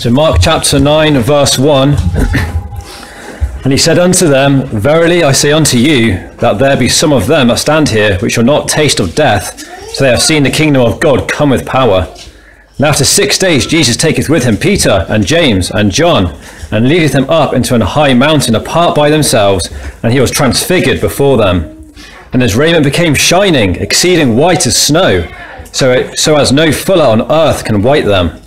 So, Mark chapter 9, verse 1. And he said unto them, Verily I say unto you, that there be some of them that stand here which shall not taste of death, so they have seen the kingdom of God come with power. And after six days Jesus taketh with him Peter and James and John, and leadeth them up into an high mountain apart by themselves, and he was transfigured before them. And his raiment became shining, exceeding white as snow, so, it, so as no fuller on earth can white them.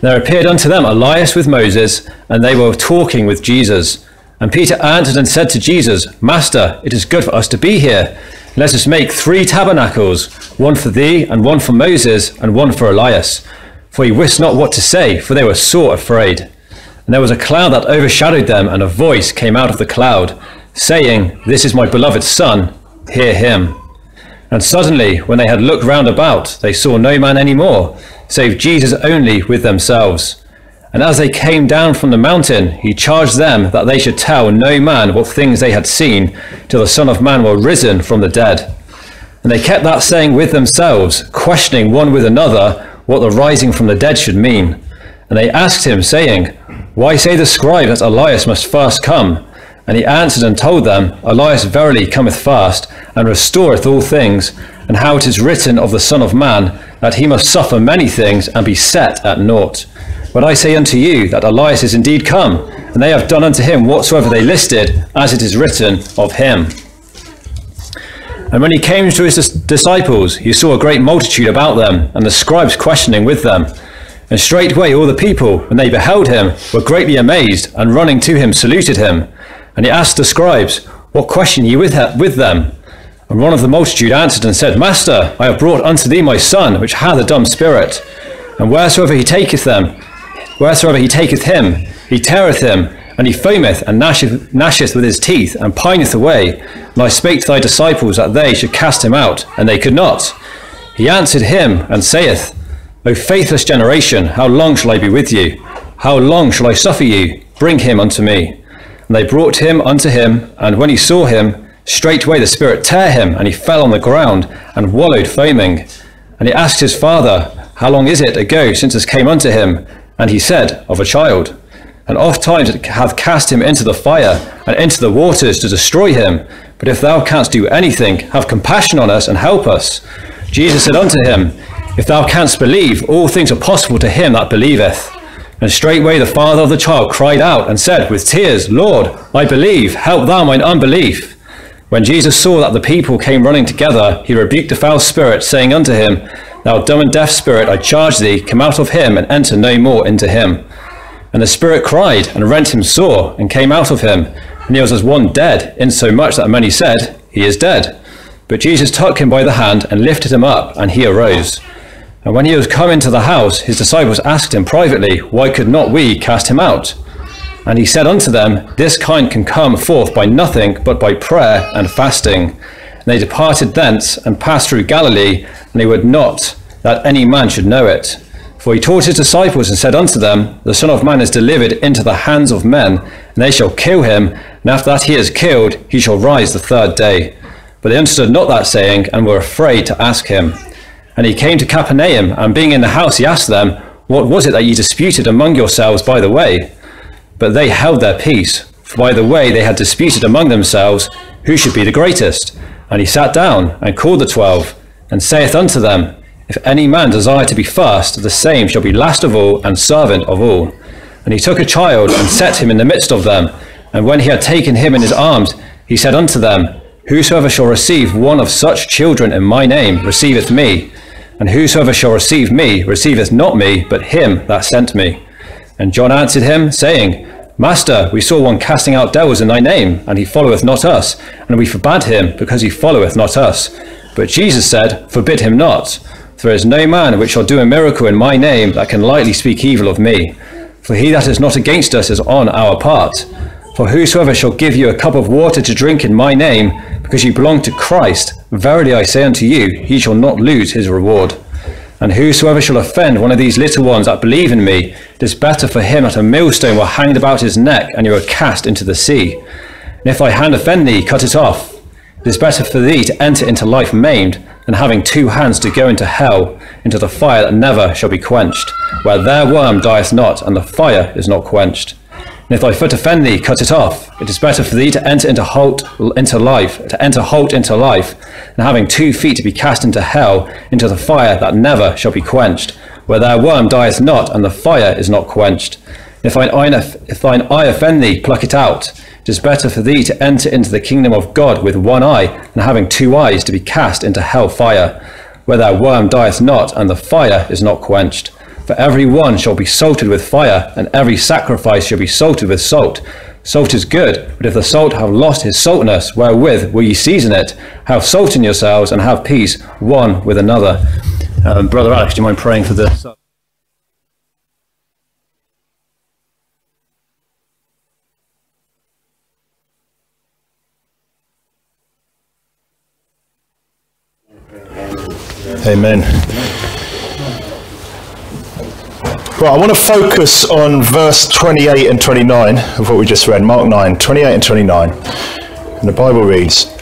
There appeared unto them Elias with Moses, and they were talking with Jesus. And Peter answered and said to Jesus, Master, it is good for us to be here. Let us make three tabernacles, one for thee, and one for Moses, and one for Elias. For he wist not what to say, for they were sore afraid. And there was a cloud that overshadowed them, and a voice came out of the cloud, saying, This is my beloved Son, hear him. And suddenly, when they had looked round about, they saw no man any more, save Jesus only with themselves. And as they came down from the mountain, he charged them that they should tell no man what things they had seen, till the Son of Man were risen from the dead. And they kept that saying with themselves, questioning one with another what the rising from the dead should mean. And they asked him, saying, Why say the scribes that Elias must first come? And he answered and told them, Elias verily cometh first, and restoreth all things, and how it is written of the Son of Man, that he must suffer many things, and be set at naught. But I say unto you that Elias is indeed come, and they have done unto him whatsoever they listed, as it is written of him. And when he came to his disciples, he saw a great multitude about them, and the scribes questioning with them. And straightway all the people, when they beheld him, were greatly amazed, and running to him saluted him. And he asked the scribes, What question ye with, with them? And one of the multitude answered and said, Master, I have brought unto thee my son, which hath a dumb spirit. And wheresoever he taketh them, wheresoever he taketh him, he teareth him, and he foameth and gnasheth, gnasheth with his teeth, and pineth away. And I spake to thy disciples that they should cast him out, and they could not. He answered him, and saith, O faithless generation, how long shall I be with you? How long shall I suffer you? Bring him unto me. And they brought him unto him, and when he saw him, straightway the spirit tare him, and he fell on the ground, and wallowed foaming. And he asked his father, How long is it ago since this came unto him? And he said, Of a child and oft times it hath cast him into the fire and into the waters to destroy him. But if thou canst do anything, have compassion on us and help us. Jesus said unto him, If thou canst believe, all things are possible to him that believeth. And straightway the father of the child cried out and said with tears, Lord, I believe, help thou mine unbelief. When Jesus saw that the people came running together, he rebuked the foul spirit, saying unto him, Thou dumb and deaf spirit, I charge thee, come out of him and enter no more into him. And the spirit cried and rent him sore and came out of him. And he was as one dead, insomuch that many said, He is dead. But Jesus took him by the hand and lifted him up, and he arose. And when he was come into the house, his disciples asked him privately, Why could not we cast him out? And he said unto them, This kind can come forth by nothing but by prayer and fasting. And they departed thence and passed through Galilee, and they would not that any man should know it. For he taught his disciples and said unto them, The Son of Man is delivered into the hands of men, and they shall kill him, and after that he is killed, he shall rise the third day. But they understood not that saying, and were afraid to ask him. And he came to Capernaum, and being in the house, he asked them, What was it that ye disputed among yourselves by the way? But they held their peace, for by the way they had disputed among themselves, who should be the greatest. And he sat down, and called the twelve, and saith unto them, if any man desire to be first, the same shall be last of all and servant of all. And he took a child and set him in the midst of them. And when he had taken him in his arms, he said unto them, Whosoever shall receive one of such children in my name receiveth me. And whosoever shall receive me receiveth not me, but him that sent me. And John answered him, saying, Master, we saw one casting out devils in thy name, and he followeth not us, and we forbade him, because he followeth not us. But Jesus said, Forbid him not. For there is no man which shall do a miracle in my name that can lightly speak evil of me. For he that is not against us is on our part. For whosoever shall give you a cup of water to drink in my name, because you belong to Christ, verily I say unto you, he shall not lose his reward. And whosoever shall offend one of these little ones that believe in me, it is better for him that a millstone were hanged about his neck and he were cast into the sea. And if thy hand offend thee, cut it off. It is better for thee to enter into life maimed than having two hands to go into hell, into the fire that never shall be quenched, where their worm dieth not, and the fire is not quenched. And if thy foot offend thee, cut it off. It is better for thee to enter into halt into life, to enter halt into life, and having two feet to be cast into hell, into the fire that never shall be quenched, where their worm dieth not, and the fire is not quenched. If thine eye, if thine eye offend thee, pluck it out. It is better for thee to enter into the kingdom of God with one eye, than having two eyes to be cast into hell fire, where their worm dieth not, and the fire is not quenched. For every one shall be salted with fire, and every sacrifice shall be salted with salt. Salt is good, but if the salt have lost his saltness, wherewith will ye season it? Have salt in yourselves, and have peace one with another. Um, Brother Alex, do you mind praying for the Amen. Right, I want to focus on verse 28 and 29 of what we just read, Mark 9, 28 and 29. And the Bible reads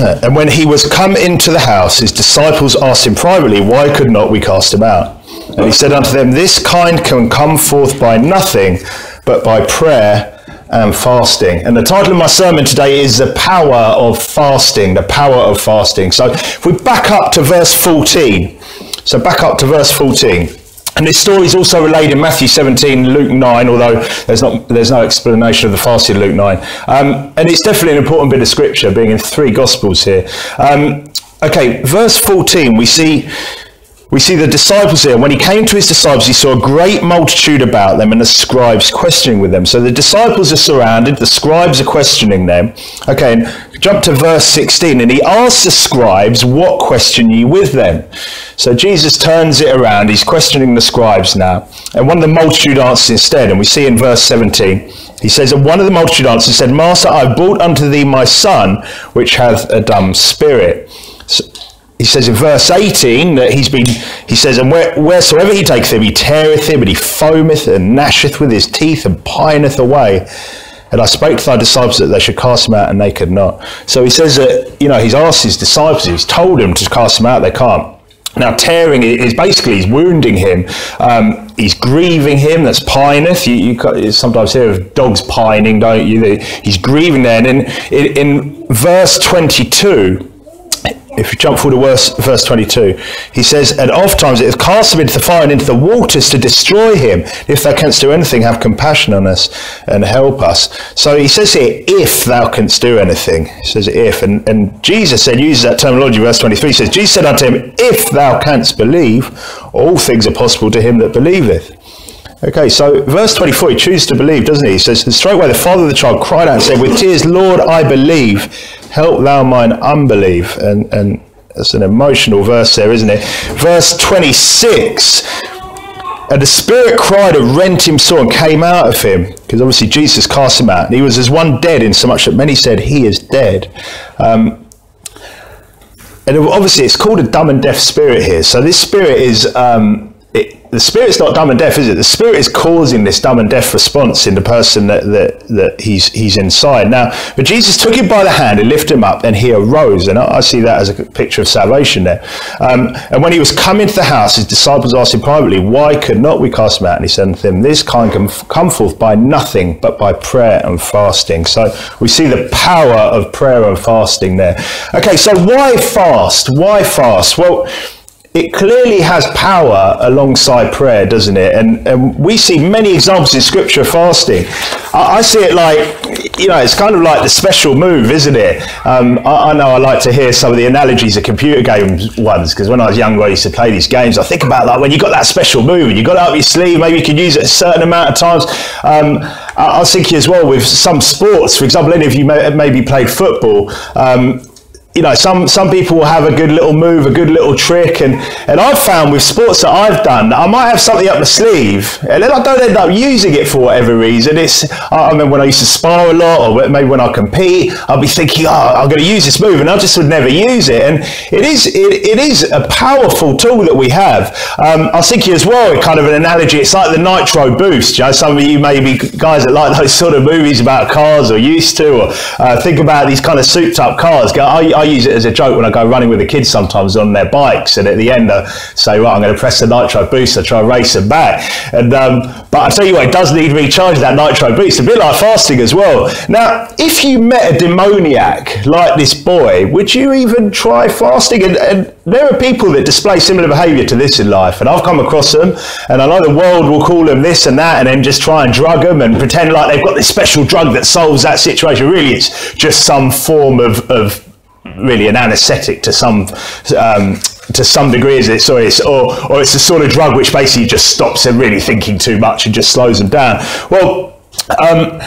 And when he was come into the house, his disciples asked him privately, Why could not we cast him out? And he said unto them, This kind can come forth by nothing but by prayer and fasting. And the title of my sermon today is The Power of Fasting. The Power of Fasting. So if we back up to verse 14. So back up to verse 14. And this story is also relayed in Matthew 17, Luke 9, although there's, not, there's no explanation of the fasting in Luke 9. Um, and it's definitely an important bit of scripture, being in three Gospels here. Um, okay, verse 14, we see we see the disciples here. When he came to his disciples, he saw a great multitude about them and the scribes questioning with them. So the disciples are surrounded, the scribes are questioning them. Okay, and jump to verse 16, and he asks the scribes, What question ye with them? So Jesus turns it around, he's questioning the scribes now. And one of the multitude answers instead, and we see in verse 17, he says, And one of the multitude answered, said, Master, I have brought unto thee my son, which hath a dumb spirit. He says in verse 18 that he's been, he says, and where, wheresoever he taketh him, he teareth him, and he foameth and gnasheth with his teeth and pineth away. And I spoke to thy disciples that they should cast him out, and they could not. So he says that, you know, he's asked his disciples, he's told them to cast him out, they can't. Now, tearing is basically he's wounding him. Um, he's grieving him. That's pineth. You, you, sometimes hear of dogs pining, don't you? He's grieving there. And in, in, in verse 22, if you jump forward to verse, verse 22, he says, And oft times it hath cast him into the fire and into the waters to destroy him. If thou canst do anything, have compassion on us and help us. So he says here, if thou canst do anything. He says if. And, and Jesus said, uses that terminology, verse 23, he says, Jesus said unto him, If thou canst believe, all things are possible to him that believeth. Okay, so verse 24, he chooses to believe, doesn't he? He says, straightway the father of the child cried out and said, With tears, Lord, I believe help thou mine unbelief. And, and it's an emotional verse there, isn't it? Verse 26. And the Spirit cried and rent him sore and came out of him, because obviously Jesus cast him out. And he was as one dead, in so much that many said, He is dead. Um, and obviously, it's called a dumb and deaf spirit here. So this spirit is um, the spirit's not dumb and deaf, is it? The spirit is causing this dumb and deaf response in the person that, that, that he's, he's inside. Now, but Jesus took him by the hand and lifted him up, and he arose. And I, I see that as a picture of salvation there. Um, and when he was coming to the house, his disciples asked him privately, Why could not we cast him out? And he said unto them, This kind can come forth by nothing but by prayer and fasting. So we see the power of prayer and fasting there. Okay, so why fast? Why fast? Well, it clearly has power alongside prayer, doesn't it? And, and we see many examples in Scripture of fasting. I, I, see it like, you know, it's kind of like the special move, isn't it? Um, I, I, know I like to hear some of the analogies of computer games ones, because when I was younger, I used to play these games. I think about like when you got that special move and you got it up your sleeve, maybe you can use it a certain amount of times. Um, I, I was thinking as well with some sports, for example, any of you may, maybe played football. Um, you know, some, some people will have a good little move, a good little trick. And, and I've found with sports that I've done, I might have something up the sleeve and then I don't end up using it for whatever reason. It's, I remember when I used to spar a lot or maybe when I compete, I'll be thinking, oh, I'm going to use this move and I just would never use it. And it is, it, it is a powerful tool that we have. Um, I was thinking as well, kind of an analogy, it's like the nitro boost. You know, some of you maybe guys that like those sort of movies about cars or used to, or uh, think about these kind of souped up cars. Go, I use it as a joke when I go running with the kids sometimes on their bikes, and at the end I say, right, I'm going to press the nitro boost, I try race them back. And um, but I tell you what, it does need recharging that nitro boost, a bit like fasting as well. Now, if you met a demoniac like this boy, would you even try fasting? And, and there are people that display similar behaviour to this in life, and I've come across them, and I know the world will call them this and that, and then just try and drug them and pretend like they've got this special drug that solves that situation. Really, it's just some form of, of really an anaesthetic to some um, to some degree, is it? Sorry, it's, or or it's the sort of drug which basically just stops them really thinking too much and just slows them down. Well. Um,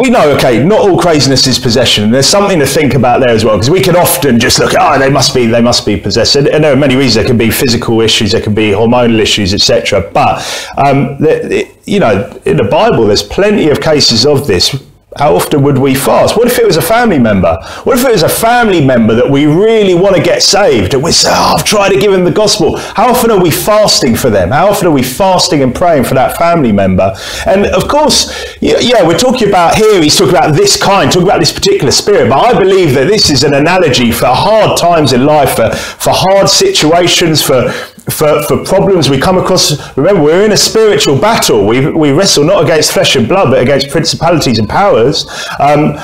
we know, okay, not all craziness is possession. There's something to think about there as well, because we can often just look, at, oh, they must be, they must be possessed. And, there are many reasons. There can be physical issues, there can be hormonal issues, etc. But um, the, you know, in the Bible, there's plenty of cases of this how often would we fast? What if it was a family member? What if it was a family member that we really want to get saved and we say, oh, I've tried to give him the gospel? How often are we fasting for them? How often are we fasting and praying for that family member? And of course, yeah, we're talking about here, he's talking about this kind, talking about this particular spirit, but I believe that this is an analogy for hard times in life, for, for hard situations, for for, for problems we come across. Remember, we're in a spiritual battle. We, we wrestle not against flesh and blood, but against principalities and powers. Um,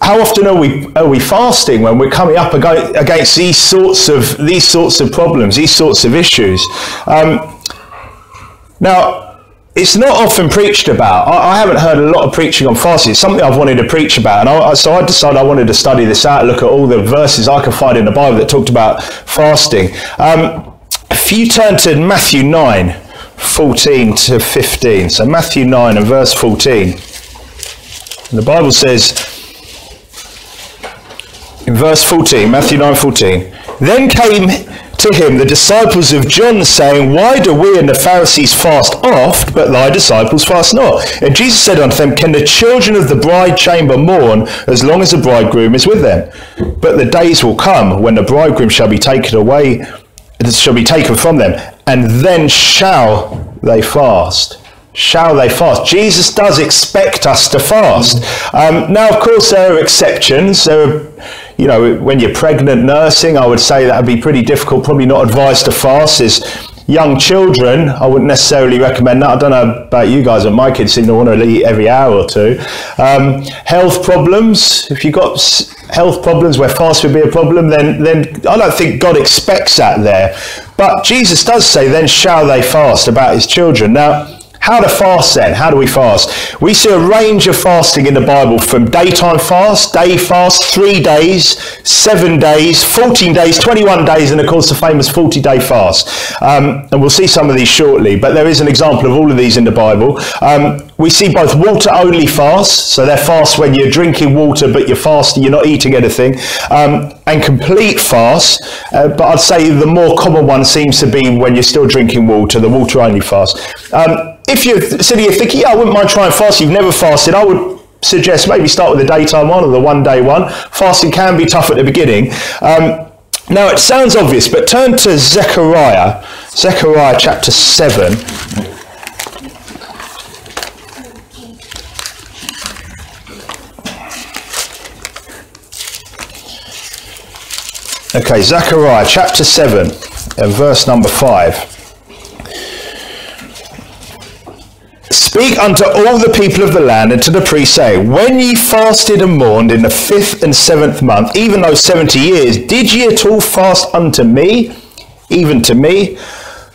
how often are we are we fasting when we're coming up against these sorts of these sorts of problems, these sorts of issues? Um, now, it's not often preached about. I, I, haven't heard a lot of preaching on fasting. It's something I've wanted to preach about, and I, so I decided I wanted to study this out, look at all the verses I could find in the Bible that talked about fasting. Um, if you turn to Matthew 9, 14 to 15, so Matthew 9 and verse 14, the Bible says in verse 14, Matthew 9, 14, then came to him the disciples of John, saying, Why do we and the Pharisees fast oft, but thy disciples fast not? And Jesus said unto them, Can the children of the bride chamber mourn as long as the bridegroom is with them? But the days will come when the bridegroom shall be taken away, shall be taken from them, and then shall they fast shall they fast? Jesus does expect us to fast. Um, now, of course, there are exceptions. There are you know, when you're pregnant nursing, I would say that would be pretty difficult, probably not advised to fast. Is young children, I wouldn't necessarily recommend that. I don't know about you guys, but my kids seem to want to eat every hour or two. Um, health problems, if you've got health problems where fast would be a problem, then, then I don't think God expects that there. But Jesus does say, then shall they fast about his children. Now, how to fast then? How do we fast? We see a range of fasting in the Bible from daytime fast, day fast, three days, seven days, 14 days, 21 days, and of course the famous 40 day fast. Um, and we'll see some of these shortly, but there is an example of all of these in the Bible. Um, we see both water only fasts, so they're fast when you're drinking water but you're fasting, you're not eating anything, um, and complete fast. Uh, but I'd say the more common one seems to be when you're still drinking water, the water only fast. Um, if you're sitting here thinking, yeah, I wouldn't mind trying fasting, you've never fasted, I would suggest maybe start with the daytime one or the one day one. Fasting can be tough at the beginning. Um, now it sounds obvious, but turn to Zechariah, Zechariah chapter 7. Okay, Zechariah chapter 7 and verse number 5. Speak unto all the people of the land and to the priests, say, When ye fasted and mourned in the fifth and seventh month, even those seventy years, did ye at all fast unto me, even to me?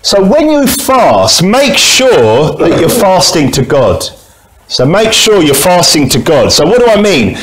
So when you fast, make sure that you're fasting to God. So make sure you're fasting to God. So what do I mean?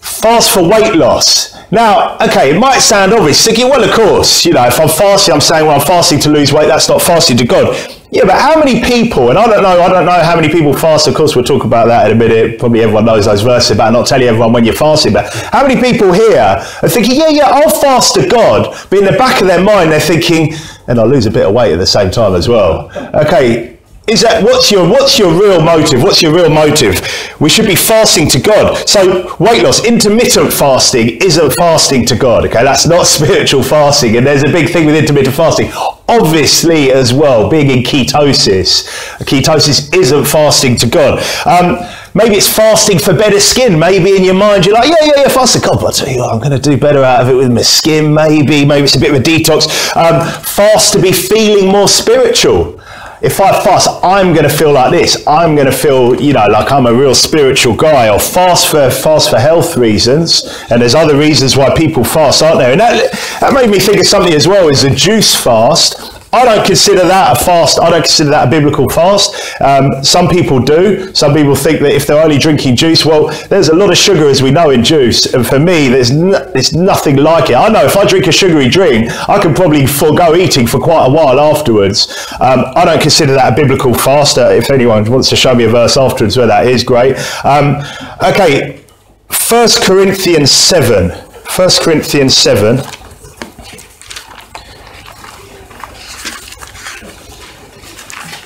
Fast for weight loss. Now, okay, it might sound obvious. Well, of course, you know, if I'm fasting, I'm saying, well, I'm fasting to lose weight. That's not fasting to God. Yeah, but how many people, and I don't know, I don't know how many people fast, of course, we'll talk about that in a minute. Probably everyone knows those verses about not telling everyone when you're fasting, but how many people here are thinking, yeah, yeah, I'll fast to God, but in the back of their mind, they're thinking, and I'll lose a bit of weight at the same time as well. Okay, is that what's your what's your real motive? What's your real motive? We should be fasting to God. So weight loss, intermittent fasting isn't fasting to God. Okay, that's not spiritual fasting, and there's a big thing with intermittent fasting. Obviously, as well, being in ketosis, ketosis isn't fasting to God. Um, Maybe it's fasting for better skin. Maybe in your mind you're like, yeah, yeah, yeah, fasting. God, I'll tell you what, I'm going to do better out of it with my skin. Maybe, maybe it's a bit of a detox. Um, fast to be feeling more spiritual. If I fast, I'm going to feel like this. I'm going to feel, you know, like I'm a real spiritual guy. Or fast for fast for health reasons. And there's other reasons why people fast, aren't there? And that, that made me think of something as well. Is the juice fast? I don't consider that a fast. I don't consider that a biblical fast. Um, some people do. Some people think that if they're only drinking juice, well, there's a lot of sugar, as we know, in juice. And for me, there's, there's nothing like it. I know if I drink a sugary drink, I can probably forego eating for quite a while afterwards. Um, I don't consider that a biblical fast. Uh, if anyone wants to show me a verse afterwards where that is, great. Um, okay, 1 Corinthians 7. 1 Corinthians 7.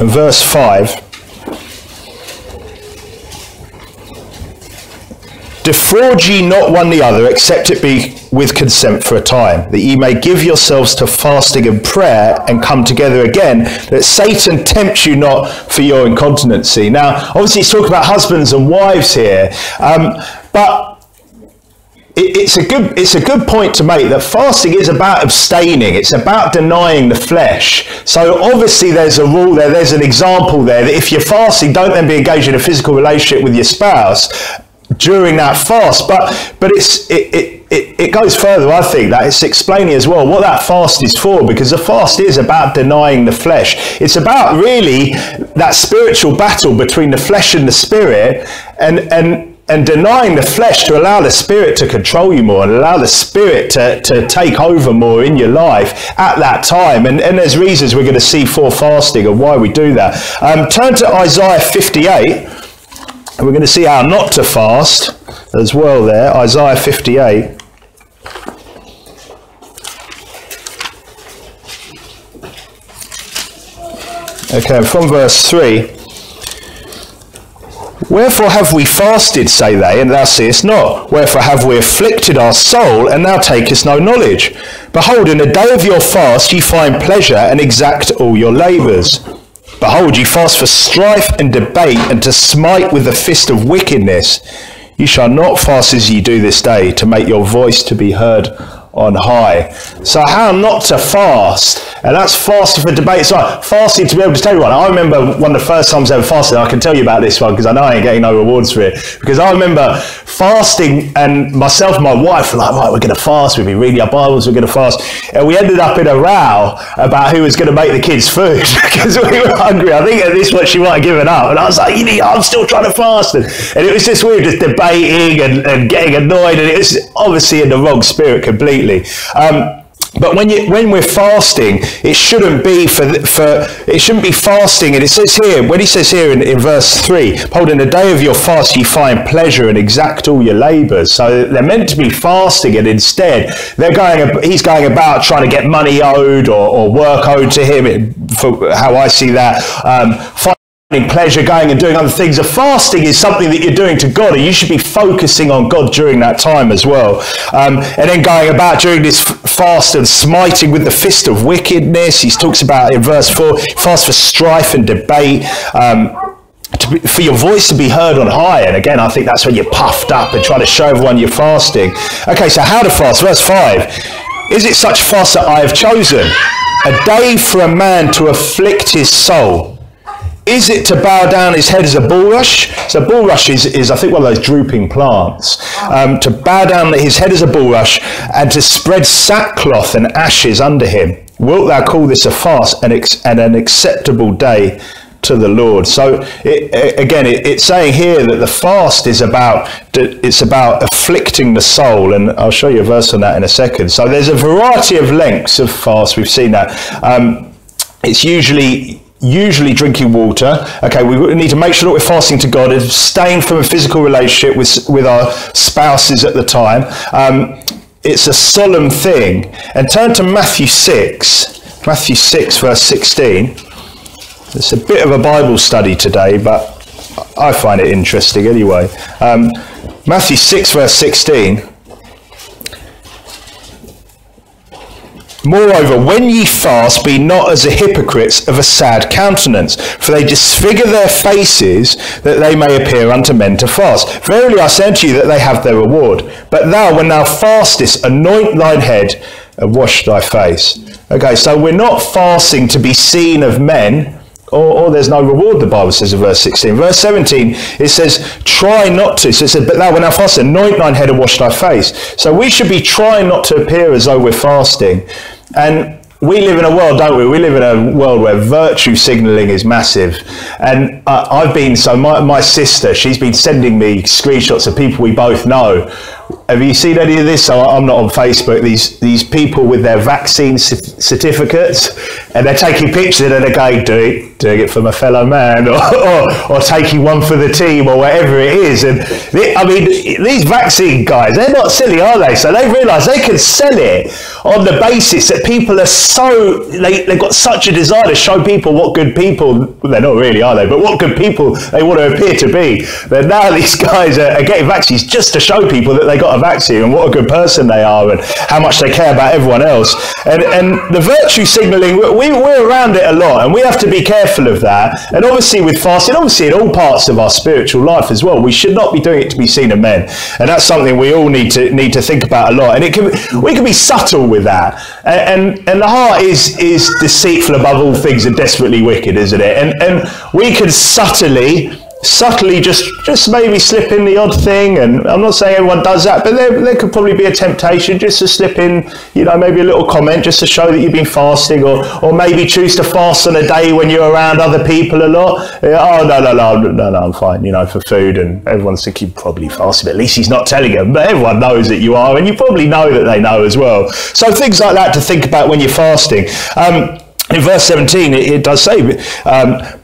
And verse 5 Defraud ye not one the other, except it be with consent for a time, that ye may give yourselves to fasting and prayer and come together again, that Satan tempt you not for your incontinency. Now, obviously, he's talking about husbands and wives here, um, but it's a good it's a good point to make that fasting is about abstaining. It's about denying the flesh. So obviously there's a rule there there's an example there that if you're fasting don't then be engaged in a physical relationship with your spouse during that fast. But but it's it, it it, it goes further, I think, that it's explaining as well what that fast is for, because the fast is about denying the flesh. It's about really that spiritual battle between the flesh and the spirit, and, and and denying the flesh to allow the spirit to control you more and allow the spirit to, to take over more in your life at that time. And, and there's reasons we're going to see for fasting and why we do that. Um, turn to Isaiah 58, and we're going to see how not to fast as well there. Isaiah 58. Okay, from verse 3. Wherefore have we fasted, say they, and thou seest not? Wherefore have we afflicted our soul, and thou takest no knowledge? Behold, in the day of your fast ye find pleasure, and exact all your labours. Behold, ye fast for strife and debate, and to smite with the fist of wickedness. Ye shall not fast as ye do this day, to make your voice to be heard on high. So how not to fast? And that's fasting for debate. So fasting to be able to tell you one. I remember one of the first times I ever fasted. I can tell you about this one because I know I ain't getting no rewards for it. Because I remember fasting and myself and my wife were like, right, we're going to fast. We'll be reading our Bibles. We're going to fast. And we ended up in a row about who was going to make the kids food because we were hungry. I think at this point she might have given up. And I was like, you know, I'm still trying to fast. And, and it was just weird, just debating and, and getting annoyed. And it was obviously in the wrong spirit completely completely. Um, but when you when we're fasting, it shouldn't be for for it shouldn't be fasting. And it says here when he says here in, in verse three, "Hold in the day of your fast, you find pleasure and exact all your labours." So they're meant to be fasting, and instead they're going. He's going about trying to get money owed or, or work owed to him. For how I see that, um, pleasure, going and doing other things. A fasting is something that you're doing to God, and you should be focusing on God during that time as well. Um, and then going about during this fast and smiting with the fist of wickedness. He talks about in verse 4 fast for strife and debate. Um, be, for your voice to be heard on high. And again, I think that's when you're puffed up and trying to show everyone you're fasting. Okay, so how to fast? Verse 5 Is it such fast that I have chosen? A day for a man to afflict his soul is it to bow down his head as a bulrush? So bulrush is, is I think, one of those drooping plants. Um, to bow down his head as a bulrush and to spread sackcloth and ashes under him. Wilt thou call this a fast and, and an acceptable day to the Lord? So it, again, it, it's saying here that the fast is about it's about afflicting the soul, and I'll show you a verse on that in a second. So there's a variety of lengths of fast. We've seen that. Um, it's usually usually drinking water. Okay, we need to make sure that we're fasting to God, abstain from a physical relationship with, with our spouses at the time. Um, it's a solemn thing. And turn to Matthew 6, Matthew 6, verse 16. It's a bit of a Bible study today, but I find it interesting anyway. Um, Matthew 6, verse 16. Moreover, when ye fast, be not as the hypocrites of a sad countenance, for they disfigure their faces, that they may appear unto men to fast. Verily I say unto you that they have their reward. But thou, when thou fastest, anoint thine head and wash thy face. Okay, so we're not fasting to be seen of men, or, or, there's no reward, the Bible says in verse 16. Verse 17, it says, try not to. So it says, but thou, when thou fast, anoint thine head and wash thy face. So we should be trying not to appear as though we're fasting. And we live in a world, don't we? We live in a world where virtue signaling is massive. And uh, I've been, so my, my sister, she's been sending me screenshots of people we both know have you seen any of this? So I'm not on Facebook. These these people with their vaccine certificates, and they're taking pictures and they're going, doing, doing it for my fellow man, or, or, or, taking one for the team, or whatever it is. And they, I mean, these vaccine guys, they're not silly, are they? So they realise they can sell it on the basis that people are so they, they've got such a desire to show people what good people they're not really, are they? But what good people they want to appear to be. That now these guys are, are getting vaccines just to show people that they got a vaccine and what a good person they are and how much they care about everyone else. And, and the virtue signaling, we, we're around it a lot and we have to be careful of that. And obviously with fasting, obviously in all parts of our spiritual life as well, we should not be doing it to be seen of men. And that's something we all need to need to think about a lot. And it can we can be subtle with that. And, and, and the heart is is deceitful above all things and desperately wicked, isn't it? And and we can subtly subtly just just maybe slip in the odd thing and I'm not saying everyone does that but there, there could probably be a temptation just to slip in you know maybe a little comment just to show that you've been fasting or or maybe choose to fast on a day when you're around other people a lot. Oh no no no no no I'm fine you know for food and everyone's thinking probably fasting but at least he's not telling them but everyone knows that you are and you probably know that they know as well. So things like that to think about when you're fasting. Um, in verse 17 it, it does say um,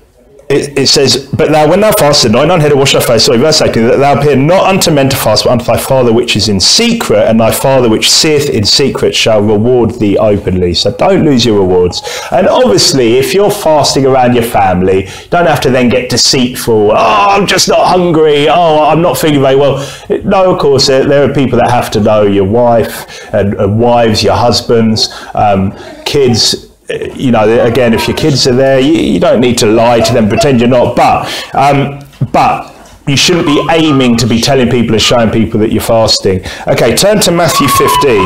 it, it, says, But thou, when thou fastest, anoint thine head and wash thy face. Sorry, verse 18, that thou appear not unto men to fast, but unto thy Father which is in secret, and thy Father which seeth in secret shall reward thee openly. So don't lose your rewards. And obviously, if you're fasting around your family, you don't have to then get deceitful. Oh, I'm just not hungry. Oh, I'm not feeling very well. No, of course, there are people that have to know your wife and, and wives, your husbands, um, kids you know, again, if your kids are there, you, you, don't need to lie to them, pretend you're not. But, um, but you shouldn't be aiming to be telling people and showing people that you're fasting. Okay, turn to Matthew 15.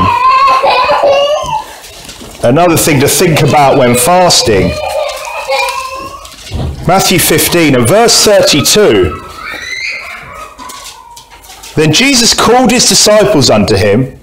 Another thing to think about when fasting. Matthew 15 and verse 32. Then Jesus called his disciples unto him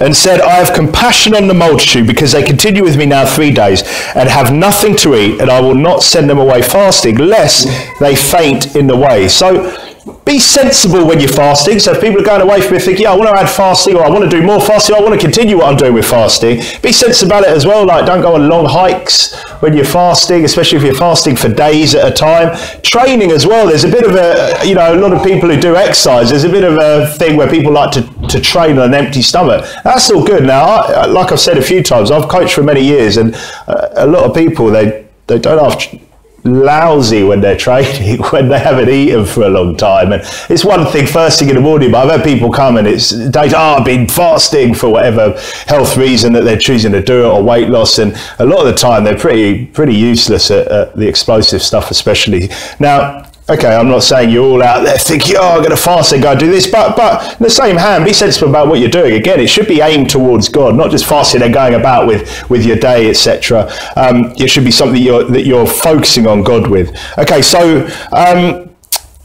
and said, I have compassion on the multitude because they continue with me now three days and have nothing to eat, and I will not send them away fasting, lest they faint in the way. So be sensible when you're fasting. So if people are going away from it thinking, yeah, I want to add fasting or I want to do more fasting, or, I want to continue what I'm doing with fasting, be sensible about it as well. Like don't go on long hikes when you're fasting, especially if you're fasting for days at a time. Training as well. There's a bit of a, you know, a lot of people who do exercise, there's a bit of a thing where people like to, to train on an empty stomach. That's all good. Now, I, like I've said a few times, I've coached for many years and uh, a lot of people, they, they don't have lousy when they're training, when they haven't eaten for a long time. And it's one thing first thing in the morning, but I've had people come and it's oh, I've been fasting for whatever health reason that they're choosing to do it or weight loss. And a lot of the time they're pretty, pretty useless at, at the explosive stuff, especially. Now, okay, I'm not saying you're all out there thinking, oh, I'm going to fast and go do this, but but in the same hand, be sensible about what you're doing. Again, it should be aimed towards God, not just fasting and going about with with your day, etc. Um, it should be something you're, that you're focusing on God with. Okay, so um,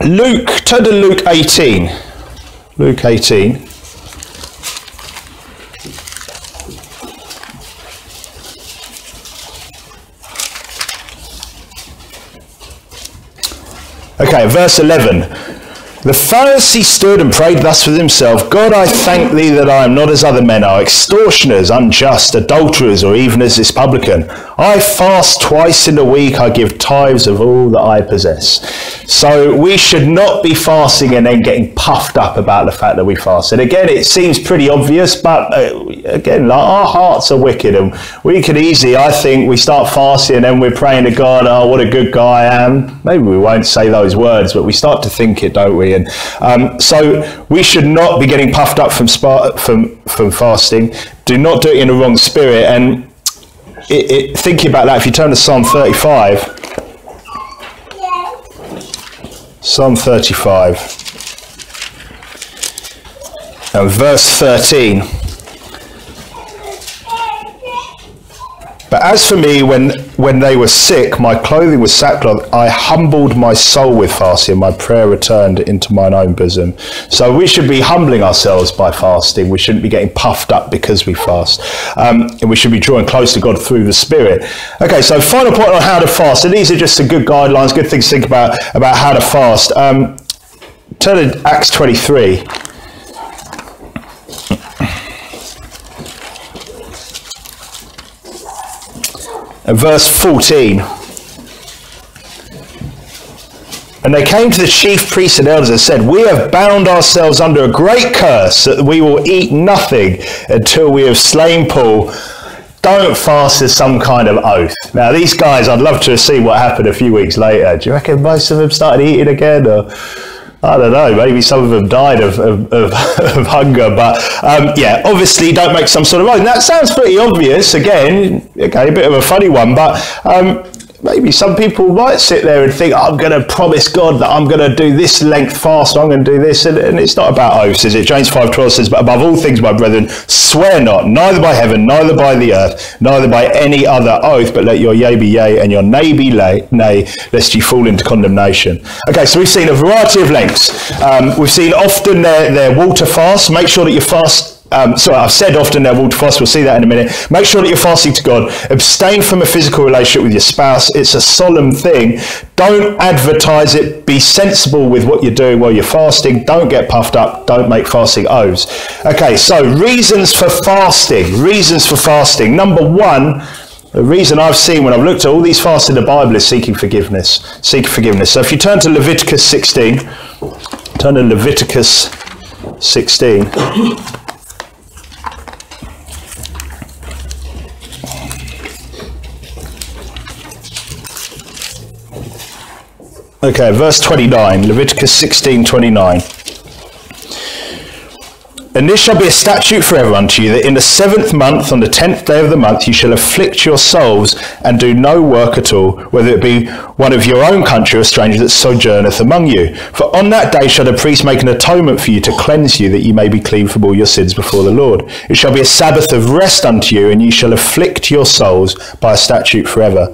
Luke, turn to Luke 18. Luke 18. Okay, verse 11. The Pharisee stood and prayed thus with himself God, I thank thee that I am not as other men are, extortioners, unjust, adulterers, or even as this publican. I fast twice in a week, I give tithes of all that I possess. So we should not be fasting and then getting puffed up about the fact that we fast. And again, it seems pretty obvious, but uh, again, like our hearts are wicked, and we could easily, I think, we start fasting and then we're praying to God, oh, what a good guy I am. Maybe we won't say those words, but we start to think it, don't we? And um, so we should not be getting puffed up from, from, from fasting. Do not do it in a wrong spirit. And it, it, thinking about that, if you turn to Psalm 35, Psalm 35, and verse 13. But as for me, when, when they were sick, my clothing was sackcloth. I humbled my soul with fasting. My prayer returned into mine own bosom. So we should be humbling ourselves by fasting. We shouldn't be getting puffed up because we fast. Um, and we should be drawing close to God through the Spirit. Okay, so final point on how to fast. And these are just some good guidelines, good things to think about, about how to fast. Um, turn to Acts 23. Verse 14. And they came to the chief priests and elders and said, We have bound ourselves under a great curse that we will eat nothing until we have slain Paul. Don't fast as some kind of oath. Now, these guys, I'd love to see what happened a few weeks later. Do you reckon most of them started eating again? Or I don't know, maybe some of them died of, of, of, of hunger, but um, yeah, obviously don't make some sort of oath. That sounds pretty obvious, again, okay, a bit of a funny one, but um, maybe some people might sit there and think, I'm going to promise God that I'm going to do this length fast, I'm going to do this, and, and it's not about oaths, is it? James 5.12 says, but above all things, my brethren, swear not, neither by heaven, neither by the earth, neither by any other oath, but let your yea be yea and your nay be nay, lest you fall into condemnation. Okay, so we've seen a variety of lengths. Um, we've seen often their, their water fast. Make sure that you fast um, sorry, I've said often they're water fast. We'll see that in a minute. Make sure that you're fasting to God. Abstain from a physical relationship with your spouse. It's a solemn thing. Don't advertise it. Be sensible with what you're doing while you're fasting. Don't get puffed up. Don't make fasting oaths. Okay, so reasons for fasting. Reasons for fasting. Number one, the reason I've seen when I've looked at all these fasts in the Bible is seeking forgiveness. Seeking forgiveness. So if you turn to Leviticus 16, turn to Leviticus 16. Okay, verse 29, Leviticus 16 29. And this shall be a statute forever unto you, that in the seventh month, on the tenth day of the month, you shall afflict your souls and do no work at all, whether it be one of your own country or a stranger that sojourneth among you. For on that day shall the priest make an atonement for you to cleanse you, that you may be clean from all your sins before the Lord. It shall be a Sabbath of rest unto you, and you shall afflict your souls by a statute forever.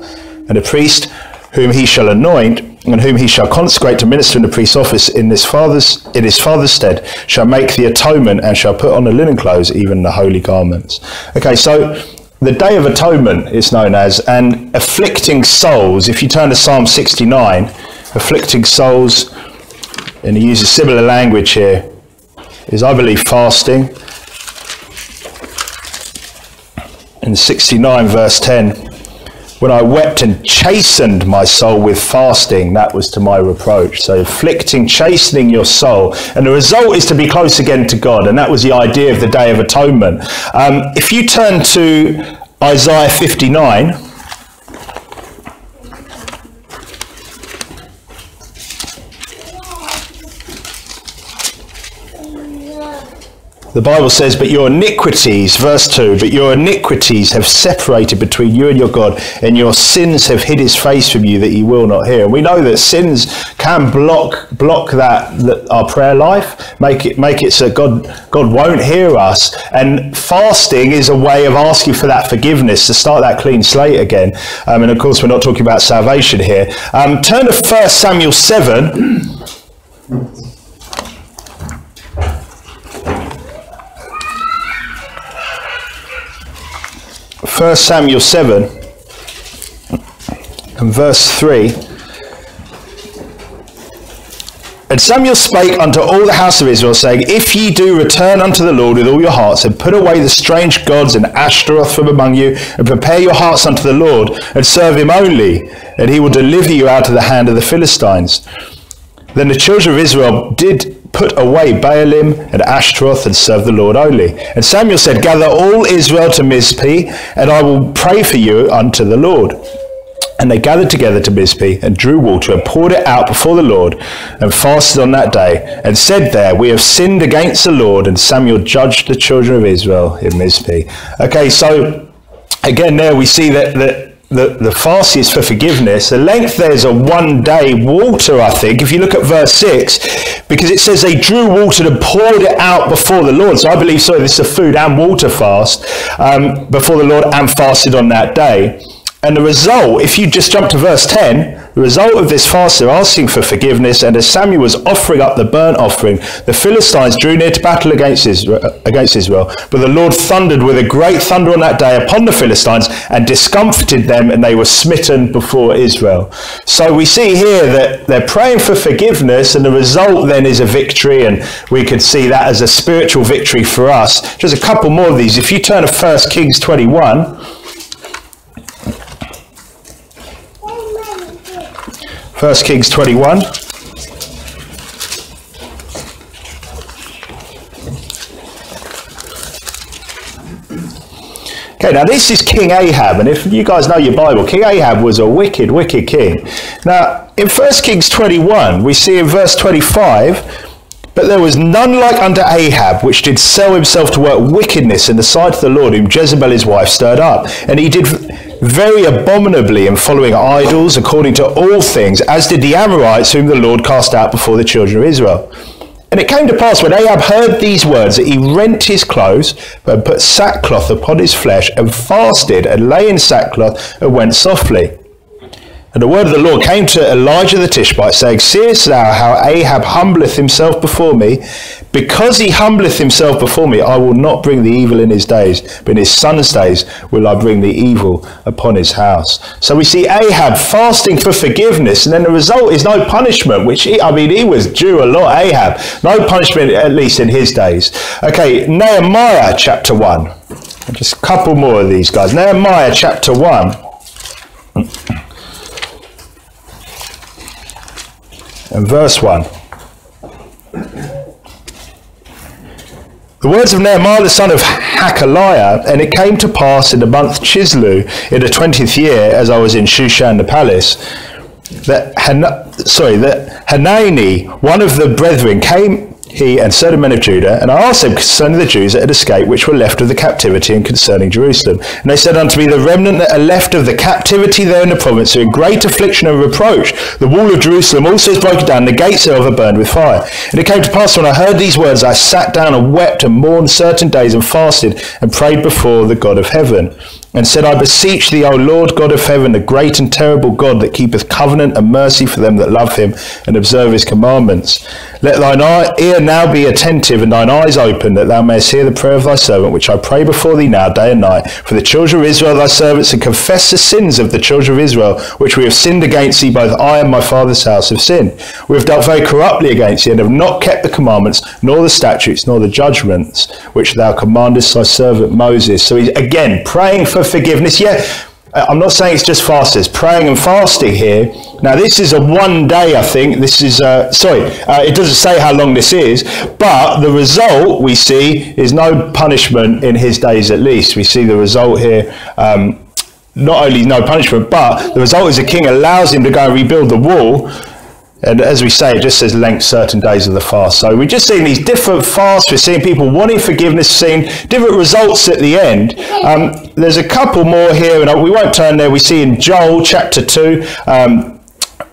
And a priest whom he shall anoint, and whom he shall consecrate to minister in the priest's office in this father's in his father's stead, shall make the atonement and shall put on the linen clothes, even the holy garments. Okay, so the Day of Atonement is known as, and afflicting souls. If you turn to Psalm 69, afflicting souls, and he uses similar language here, is I believe fasting. In 69 verse 10 when I wept and chastened my soul with fasting, that was to my reproach. So, afflicting, chastening your soul. And the result is to be close again to God. And that was the idea of the Day of Atonement. Um, if you turn to Isaiah 59, The Bible says, But your iniquities, verse 2, but your iniquities have separated between you and your God, and your sins have hid his face from you that he will not hear. And we know that sins can block block that, that our prayer life, make it make it so God God won't hear us. And fasting is a way of asking for that forgiveness to start that clean slate again. Um, and of course, we're not talking about salvation here. Um, turn to 1 Samuel 7. 1 Samuel 7 and verse 3. And Samuel spake unto all the house of Israel, saying, If ye do return unto the Lord with all your hearts, and put away the strange gods and Ashtaroth from among you, and prepare your hearts unto the Lord, and serve him only, and he will deliver you out of the hand of the Philistines. Then the children of Israel did put away Baalim and Ashtaroth and serve the Lord only. And Samuel said, Gather all Israel to Mizpeh, and I will pray for you unto the Lord. And they gathered together to Mizpeh and drew water and poured it out before the Lord and fasted on that day and said there, We have sinned against the Lord. And Samuel judged the children of Israel in Mizpeh. Okay, so again, there we see that, that the, the fast is for forgiveness. The length there's a one day water, I think, if you look at verse 6, because it says they drew water and poured it out before the Lord. So I believe, sorry, this is a food and water fast um, before the Lord and fasted on that day. And the result, if you just jump to verse 10, the result of this fast, they're asking for forgiveness, and as Samuel was offering up the burnt offering, the Philistines drew near to battle against Israel, against Israel. But the Lord thundered with a great thunder on that day upon the Philistines and discomfited them, and they were smitten before Israel. So we see here that they're praying for forgiveness, and the result then is a victory, and we could see that as a spiritual victory for us. Just a couple more of these. If you turn to 1 Kings 21, 1 Kings 21. Okay, now this is King Ahab, and if you guys know your Bible, King Ahab was a wicked, wicked king. Now, in 1 Kings 21, we see in verse 25 but there was none like unto Ahab, which did sell himself to work wickedness in the sight of the Lord, whom Jezebel his wife stirred up. And he did very abominably in following idols according to all things, as did the Amorites, whom the Lord cast out before the children of Israel. And it came to pass when Ahab heard these words that he rent his clothes and put sackcloth upon his flesh and fasted and lay in sackcloth and went softly. And the word of the Lord came to Elijah the Tishbite, saying, Seest thou how Ahab humbleth himself before me? Because he humbleth himself before me, I will not bring the evil in his days, but in his son's days will I bring the evil upon his house. So we see Ahab fasting for forgiveness, and then the result is no punishment, which, he, I mean, he was due a lot, Ahab. No punishment, at least in his days. Okay, Nehemiah chapter 1. Just a couple more of these guys. Nehemiah chapter 1 and verse 1. The words of Nehemiah the son of Hachaliah, and it came to pass in the month Chisleu, in the twentieth year, as I was in Shushan the palace, that Han- sorry, that Hanani, one of the brethren, came he and certain men of Judah, and I asked them concerning the Jews that had escaped, which were left of the captivity, and concerning Jerusalem. And they said unto me, The remnant that are left of the captivity there in the province are in great affliction and reproach. The wall of Jerusalem also is broken down, the gates thereof are burned with fire. And it came to pass when I heard these words, I sat down and wept and mourned certain days and fasted and prayed before the God of heaven and said, I beseech thee, O Lord God of heaven, the great and terrible God that keepeth covenant and mercy for them that love him and observe his commandments. Let thine ear now be attentive and thine eyes open, that thou mayest hear the prayer of thy servant, which I pray before thee now, day and night, for the children of Israel, thy servants, and confess the sins of the children of Israel, which we have sinned against thee, both I and my father's house have sinned. We have dealt very corruptly against thee, and have not kept the commandments, nor the statutes, nor the judgments, which thou commandest thy servant Moses. So he's again praying for forgiveness. Yeah, I'm not saying it's just fasters, praying and fasting here. Now, this is a one day, I think. This is, uh, sorry, uh, it doesn't say how long this is, but the result we see is no punishment in his days at least. We see the result here. Um, not only no punishment, but the result is the king allows him to go and rebuild the wall and as we say, it just says length certain days of the fast. So we're just seeing these different fasts. We're seeing people wanting forgiveness, seeing different results at the end. Um, there's a couple more here, and we won't turn there. We see in Joel chapter 2, um,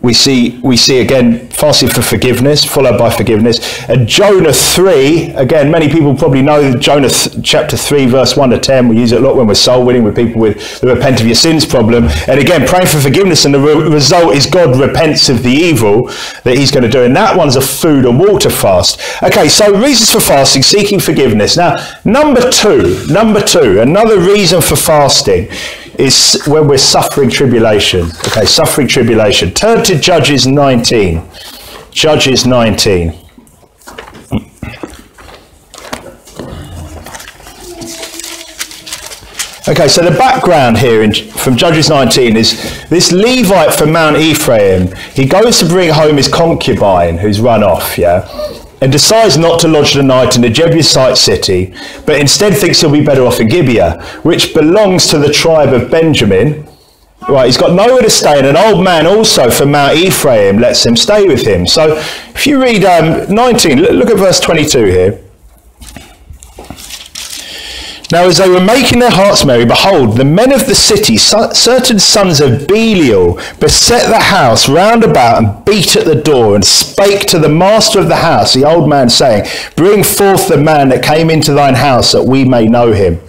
we see we see again fasting for forgiveness followed by forgiveness. And jonah 3 again many people probably know jonah th- chapter 3 verse 1 to 10 we use it a lot when we're soul winning with people with the repent of your sins problem. And again praying for forgiveness and the re- result is god repents of the evil that he's going to do. And that one's a food and water fast. Okay so reasons for fasting seeking forgiveness. Now number two number two another reason for fasting is when we're suffering tribulation. Okay, suffering tribulation. Turn to Judges 19. Judges 19. Okay, so the background here in, from Judges 19 is this Levite from Mount Ephraim. He goes to bring home his concubine who's run off, yeah? And decides not to lodge the night in the Jebusite city, but instead thinks he'll be better off in Gibeah, which belongs to the tribe of Benjamin. Right, he's got nowhere to stay, and an old man also from Mount Ephraim lets him stay with him. So if you read um, 19, look at verse 22 here. Now, as they were making their hearts merry, behold, the men of the city, certain sons of Belial, beset the house round about and beat at the door and spake to the master of the house, the old man, saying, Bring forth the man that came into thine house, that we may know him.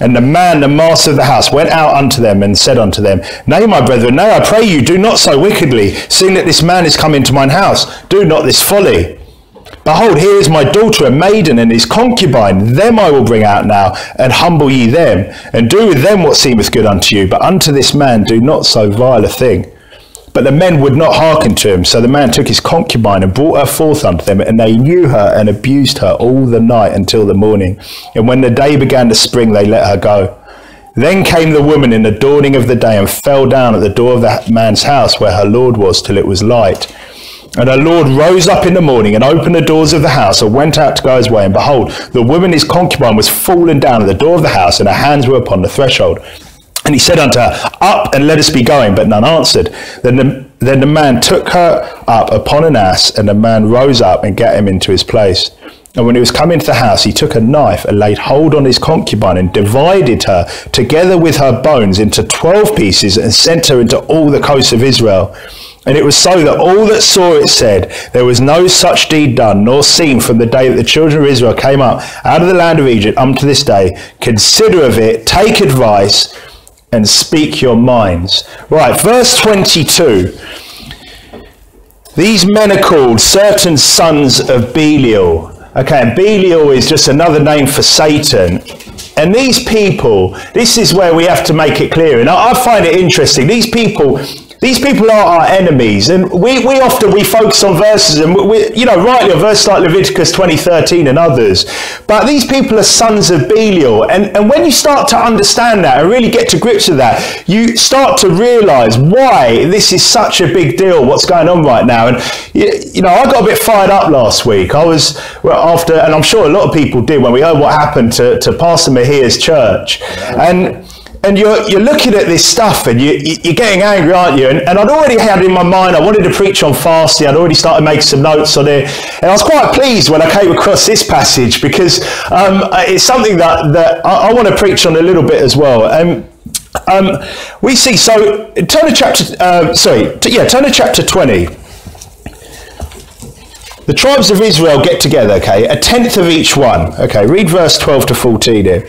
And the man, the master of the house, went out unto them and said unto them, Nay, my brethren, nay, I pray you, do not so wickedly, seeing that this man is come into mine house. Do not this folly. Behold, here is my daughter, a maiden, and his concubine. Them I will bring out now, and humble ye them, and do with them what seemeth good unto you. But unto this man do not so vile a thing. But the men would not hearken to him. So the man took his concubine and brought her forth unto them, and they knew her and abused her all the night until the morning. And when the day began to spring, they let her go. Then came the woman in the dawning of the day and fell down at the door of that man's house where her Lord was till it was light. And her Lord rose up in the morning and opened the doors of the house and went out to go his way. And behold, the woman, his concubine, was fallen down at the door of the house, and her hands were upon the threshold. And he said unto her, Up and let us be going. But none answered. Then the, then the man took her up upon an ass, and the man rose up and gat him into his place. And when he was come into the house, he took a knife and laid hold on his concubine and divided her together with her bones into twelve pieces and sent her into all the coasts of Israel. And it was so that all that saw it said, There was no such deed done, nor seen from the day that the children of Israel came up out of the land of Egypt unto this day. Consider of it, take advice, and speak your minds. Right, verse 22. These men are called certain sons of Belial. Okay, and Belial is just another name for Satan. And these people, this is where we have to make it clear. And I, I find it interesting. These people these people are our enemies, and we, we often we focus on verses, and we, you know rightly on verses like Leviticus twenty thirteen and others. But these people are sons of Belial, and and when you start to understand that and really get to grips with that, you start to realise why this is such a big deal. What's going on right now? And you, you know, I got a bit fired up last week. I was well, after, and I'm sure a lot of people did when we heard what happened to to Pastor Mahir's church, and and you're, you're looking at this stuff and you, you're getting angry, aren't you? And, and I'd already had in my mind, I wanted to preach on fasting. I'd already started making some notes on it. And I was quite pleased when I came across this passage because um, it's something that, that I, I, want to preach on a little bit as well. Um, um, we see, so turn to chapter, uh, sorry, t- yeah, turn to chapter 20. The tribes of Israel get together, okay, a tenth of each one. Okay, read verse 12 to 14 here.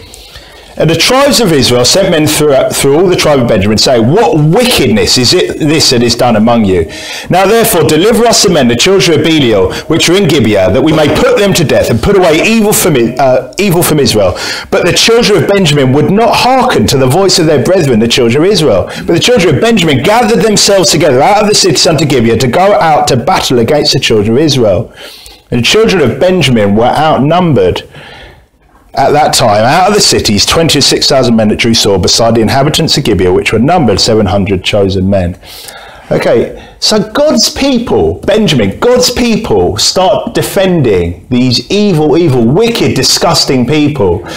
And the tribes of Israel sent men through, through all the tribe of Benjamin, saying, What wickedness is it this that is done among you? Now therefore deliver us the men, the children of Belial, which are in Gibeah, that we may put them to death and put away evil from, uh, evil from Israel. But the children of Benjamin would not hearken to the voice of their brethren, the children of Israel. But the children of Benjamin gathered themselves together out of the cities unto Gibeah to go out to battle against the children of Israel. And the children of Benjamin were outnumbered at that time, out of the cities, 26,000 men that drew sword beside the inhabitants of Gibeah, which were numbered 700 chosen men. Okay, so God's people, Benjamin, God's people start defending these evil, evil, wicked, disgusting people.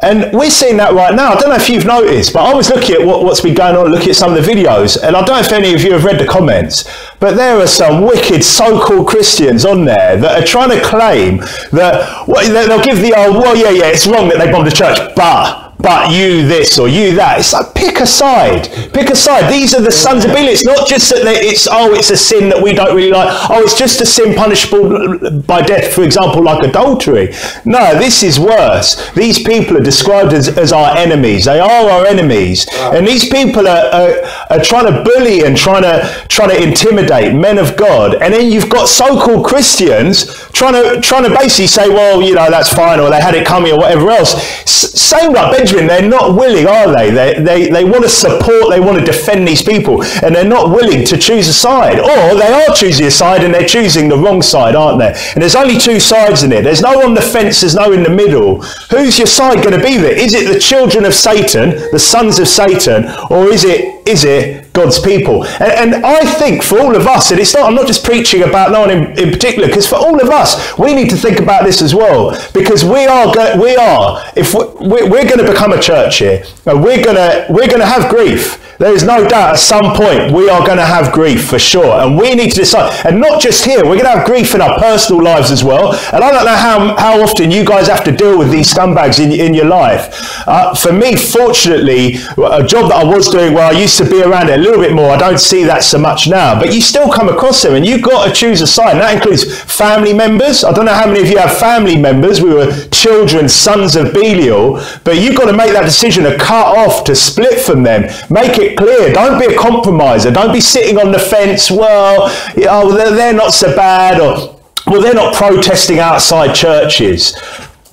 And we're seeing that right now. I don't know if you've noticed, but I was looking at what, has been going on, looking at some of the videos, and I don't know if any of you have read the comments, but there are some wicked so-called Christians on there that are trying to claim that well, they'll give the old, well, yeah, yeah, it's wrong that they bombed the church, but but you this or you that. It's like pick a side. Pick a side. These are the sons of Belial. It's not just that it's oh, it's a sin that we don't really like. Oh, it's just a sin punishable by death, for example, like adultery. No, this is worse. These people are described as, as our enemies. They are our enemies, and these people are, are, are trying to bully and trying to trying to intimidate men of God. And then you've got so-called Christians trying to trying to basically say, well, you know, that's fine, or they had it coming, or whatever else. S- same like Benjamin They're not willing, are they? They, they? they want to support, they want to defend these people, and they're not willing to choose a side. Or they are choosing a side and they're choosing the wrong side, aren't they? And there's only two sides in it. There's no on the fence, there's no in the middle. Who's your side going to be there? Is it the children of Satan, the sons of Satan, or is it is it God's people? And, and I think for all of us, and it's not, I'm not just preaching about no one in, in particular, because for all of us, we need to think about this as well, because we are, go, we are, if we're, we're going to become a church here, we're going to, we're going to have grief. There is no doubt at some point we are going to have grief for sure. And we need to decide. And not just here, we're going to have grief in our personal lives as well. And I don't know how, how often you guys have to deal with these scumbags in, in your life. Uh, for me, fortunately, a job that I was doing where I used to be around it a little bit more, I don't see that so much now. But you still come across them and you've got to choose a side. And that includes family members. I don't know how many of you have family members. We were children, sons of Belial. But you've got to make that decision to cut off, to split from them. Make it clear. Don't be a compromiser. Don't be sitting on the fence. Well, oh, they're not so bad, or well, they're not protesting outside churches.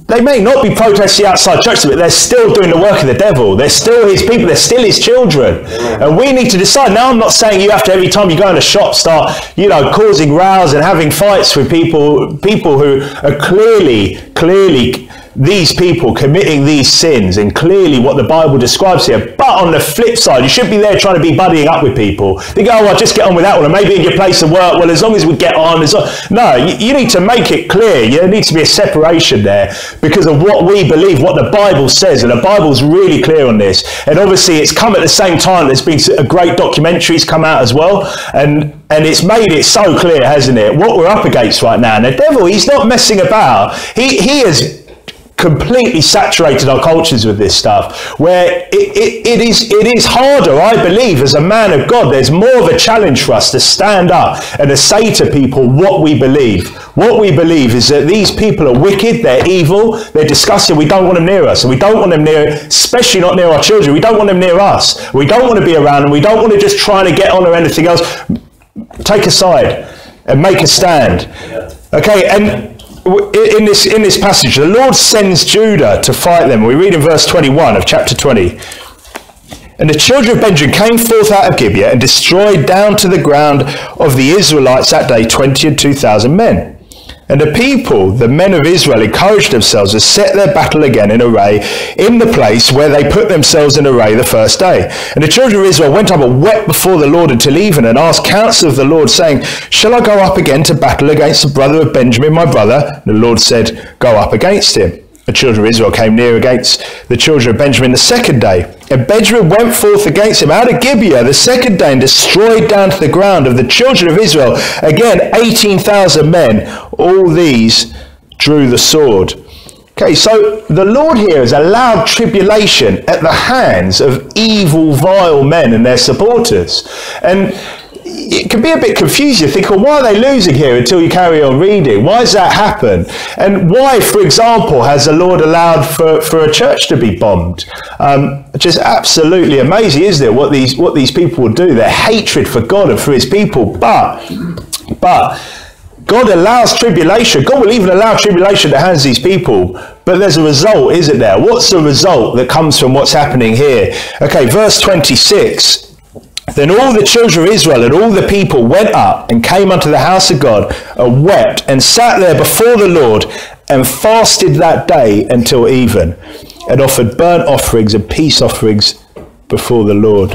They may not be protesting outside churches, but they're still doing the work of the devil. They're still his people. They're still his children. And we need to decide. Now, I'm not saying you have to every time you go in a shop start, you know, causing rows and having fights with people, people who are clearly, clearly these people committing these sins and clearly what the Bible describes here. But on the flip side, you should be there trying to be buddying up with people. They go, oh, I'll just get on with that one. And maybe in your place of work, well, as long as we get on. As. No, you, you need to make it clear. There needs to be a separation there because of what we believe, what the Bible says. And the Bible's really clear on this. And obviously, it's come at the same time. There's been a great documentaries come out as well. And and it's made it so clear, hasn't it? What we're up against right now. And the devil, he's not messing about. He, he is completely saturated our cultures with this stuff where it, it, it is it is harder i believe as a man of god there's more of a challenge for us to stand up and to say to people what we believe. What we believe is that these people are wicked they're evil they're disgusting we don't want them near us. And we don't want them near especially not near our children we don't want them near us. We don't want to be around them we don't want to just try to get on or anything else. Take a side and make a stand. Okay and in this, in this passage, the Lord sends Judah to fight them. We read in verse 21 of chapter 20. And the children of Benjamin came forth out of Gibeah and destroyed down to the ground of the Israelites that day 20 and 2,000 men. And the people, the men of Israel, encouraged themselves to set their battle again in array in the place where they put themselves in array the first day. And the children of Israel went up and wept before the Lord until even and asked counsel of the Lord, saying, Shall I go up again to battle against the brother of Benjamin, my brother? And the Lord said, Go up against him. The children of Israel came near against the children of Benjamin the second day. And Benjamin went forth against him out of Gibeah the second day and destroyed down to the ground of the children of Israel, again 18,000 men. All these drew the sword. Okay, so the Lord here has allowed tribulation at the hands of evil, vile men and their supporters. And it can be a bit confusing. You think, well, why are they losing here until you carry on reading? Why does that happen? And why, for example, has the Lord allowed for, for a church to be bombed? Um, just absolutely amazing, isn't it? What these what these people will do, their hatred for God and for His people. But but God allows tribulation. God will even allow tribulation to hands these people. But there's a result, isn't there? What's the result that comes from what's happening here? Okay, verse 26 then all the children of Israel and all the people went up and came unto the house of God and wept and sat there before the Lord and fasted that day until even and offered burnt offerings and peace offerings before the Lord.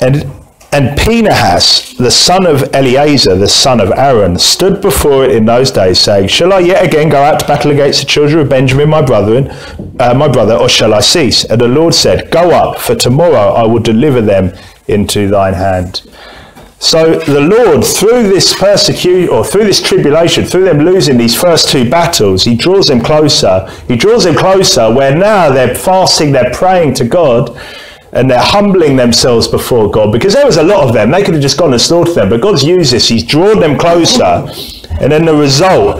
And and Phinehas, the son of Eleazar, the son of Aaron, stood before it in those days, saying, Shall I yet again go out to battle against the children of Benjamin, my brother, uh, my brother, or shall I cease? And the Lord said, Go up, for tomorrow I will deliver them into thine hand. So the Lord, through this persecution or through this tribulation, through them losing these first two battles, He draws them closer. He draws them closer where now they're fasting, they're praying to God and they're humbling themselves before God because there was a lot of them. They could have just gone and slaughtered them, but God's used this. He's drawn them closer. And then the result,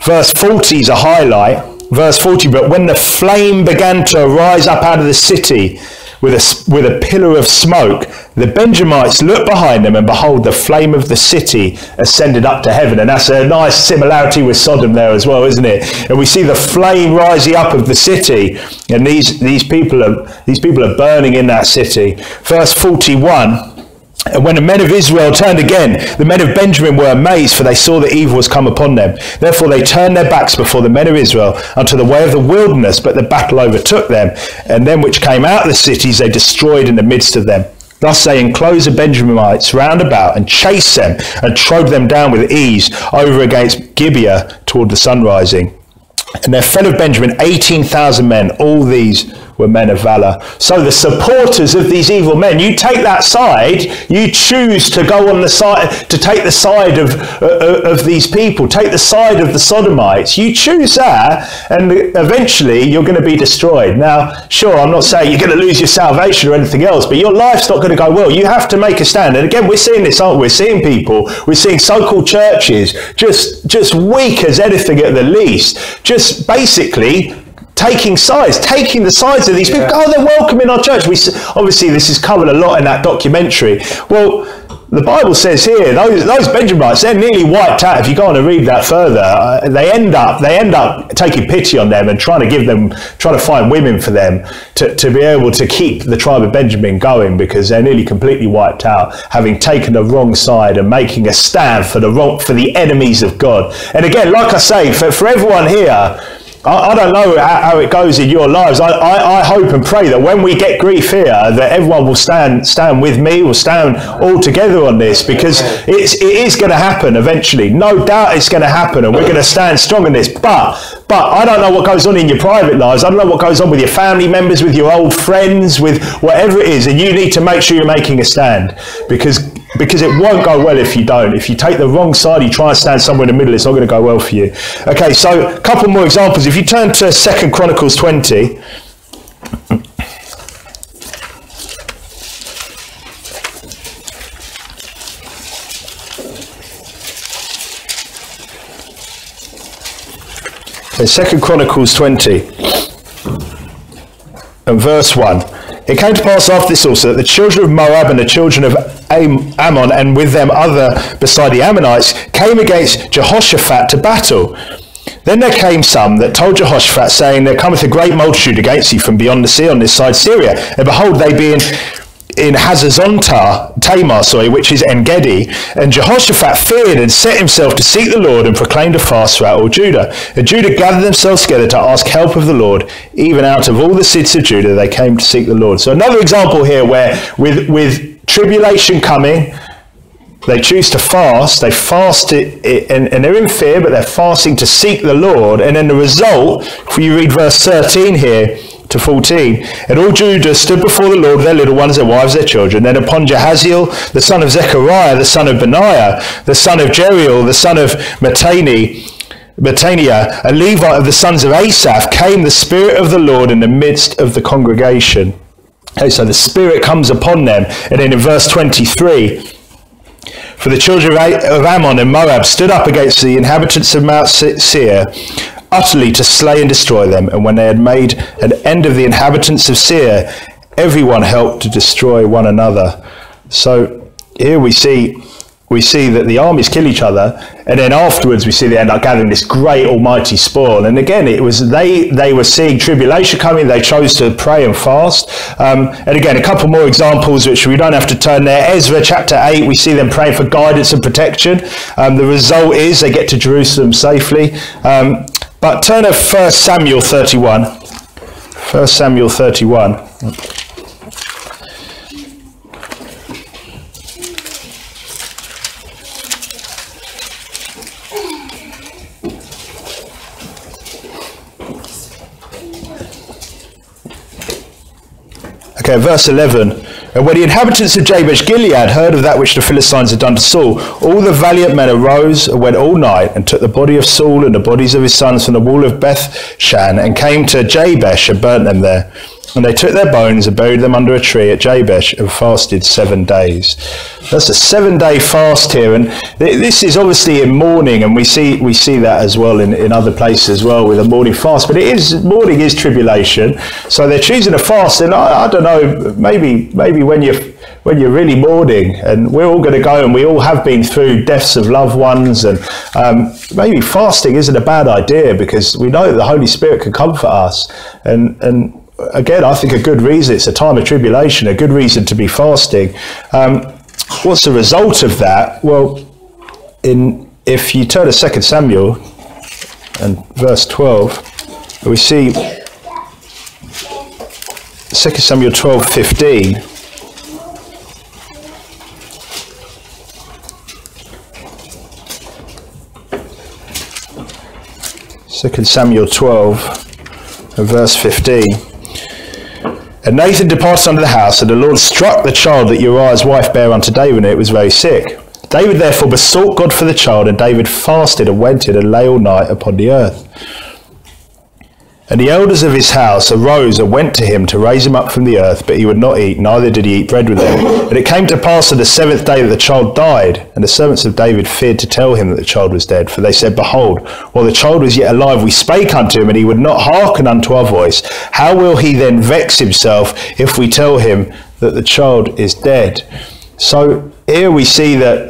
verse 40 is a highlight. Verse 40, but when the flame began to rise up out of the city, with a, with a pillar of smoke. The Benjamites looked behind them, and behold, the flame of the city ascended up to heaven. And that's a nice similarity with Sodom there as well, isn't it? And we see the flame rising up of the city, and these, these, people, are, these people are burning in that city. Verse 41 And when the men of Israel turned again, the men of Benjamin were amazed, for they saw that evil was come upon them. Therefore they turned their backs before the men of Israel unto the way of the wilderness, but the battle overtook them. And them which came out of the cities they destroyed in the midst of them. Thus they enclosed the Benjaminites round about and chased them and trode them down with ease over against Gibeah toward the sunrising. And there fell of Benjamin 18,000 men, all these were men of valor. So the supporters of these evil men, you take that side, you choose to go on the side, to take the side of, uh, of these people, take the side of the Sodomites. You choose that, and eventually you're going to be destroyed. Now, sure, I'm not saying you're going to lose your salvation or anything else, but your life's not going to go well. You have to make a stand. And again, we're seeing this, aren't we? We're seeing people, we're seeing so-called churches just, just weak as anything at the least, just basically taking sides, taking the sides of these yeah. people. Oh, they're welcome in our church. We obviously this is covered a lot in that documentary. Well, the Bible says here those those Benjamites they're nearly wiped out. If you go on and read that further, uh, they end up they end up taking pity on them and trying to give them trying to find women for them to, to be able to keep the tribe of Benjamin going because they're nearly completely wiped out, having taken the wrong side and making a stand for the wrong for the enemies of God. And again, like I say, for, for everyone here I, I don't know how, how, it goes in your lives. I, I, I, hope and pray that when we get grief here, that everyone will stand stand with me, will stand all together on this, because it's, it is going to happen eventually. No doubt it's going to happen, and we're going to stand strong in this. But but I don't know what goes on in your private lives. I don't know what goes on with your family members, with your old friends, with whatever it is, and you need to make sure you're making a stand because because it won't go well if you don't. If you take the wrong side, you try and stand somewhere in the middle, it's not going to go well for you. Okay, so a couple more examples. If you turn to Second Chronicles 20. So Second Chronicles 20 and verse 1. It came to pass after this also that the children of Moab and the children of Ammon, and with them other beside the Ammonites, came against Jehoshaphat to battle. Then there came some that told Jehoshaphat, saying, There cometh a great multitude against thee from beyond the sea on this side Syria. And behold, they being in Hazazonta, Tamar, sorry, which is Engedi. And Jehoshaphat feared and set himself to seek the Lord and proclaimed a fast throughout all Judah. And Judah gathered themselves together to ask help of the Lord. Even out of all the cities of Judah, they came to seek the Lord. So another example here where with, with tribulation coming, they choose to fast. They fast it, it, and, and, they're in fear, but they're fasting to seek the Lord. And then the result, if you read verse 13 here, to 14. And all Judah stood before the Lord, their little ones, their wives, their children. Then upon Jehaziel, the son of Zechariah, the son of Benaiah, the son of Jeriel, the son of Matani, Matania, a Levite of the sons of Asaph, came the Spirit of the Lord in the midst of the congregation. Okay, so the Spirit comes upon them. And then in verse 23, for the children of Ammon and Moab stood up against the inhabitants of Mount Seir utterly to slay and destroy them. And when they had made an end of the inhabitants of Seir, everyone helped to destroy one another. So here we see we see that the armies kill each other, and then afterwards we see they end up gathering this great almighty spoil. And again, it was they they were seeing tribulation coming. They chose to pray and fast. Um, and again, a couple more examples which we don't have to turn there. Ezra chapter eight, we see them praying for guidance and protection. Um, the result is they get to Jerusalem safely. Um, but turn to 1 Samuel 31. 1 Samuel 31. Okay, verse 11. And when the inhabitants of Jabesh Gilead heard of that which the Philistines had done to Saul, all the valiant men arose and went all night and took the body of Saul and the bodies of his sons from the wall of Beth Shan and came to Jabesh and burnt them there. And they took their bones and buried them under a tree at Jabesh and fasted seven days. That's a seven-day fast here, and this is obviously in mourning, and we see we see that as well in, in other places as well with a morning fast. But it is mourning is tribulation, so they're choosing a fast, and I, I don't know, maybe maybe when you're when you're really mourning, and we're all going to go, and we all have been through deaths of loved ones, and um, maybe fasting isn't a bad idea because we know the Holy Spirit can comfort us, and and again, I think a good reason, it's a time of tribulation, a good reason to be fasting. Um, what's the result of that? Well, in if you turn to 2 Samuel and verse 12, we see 2 Samuel 12 15. Second Samuel 12 and verse 15. And Nathan departed unto the house, and the Lord struck the child that Uriah's wife bare unto David, and it was very sick. David therefore besought God for the child, and David fasted and went in and lay all night upon the earth. And the elders of his house arose and went to him to raise him up from the earth, but he would not eat, neither did he eat bread with them. And it came to pass on the seventh day that the child died, and the servants of David feared to tell him that the child was dead, for they said, Behold, while the child was yet alive, we spake unto him, and he would not hearken unto our voice. How will he then vex himself if we tell him that the child is dead? So here we see that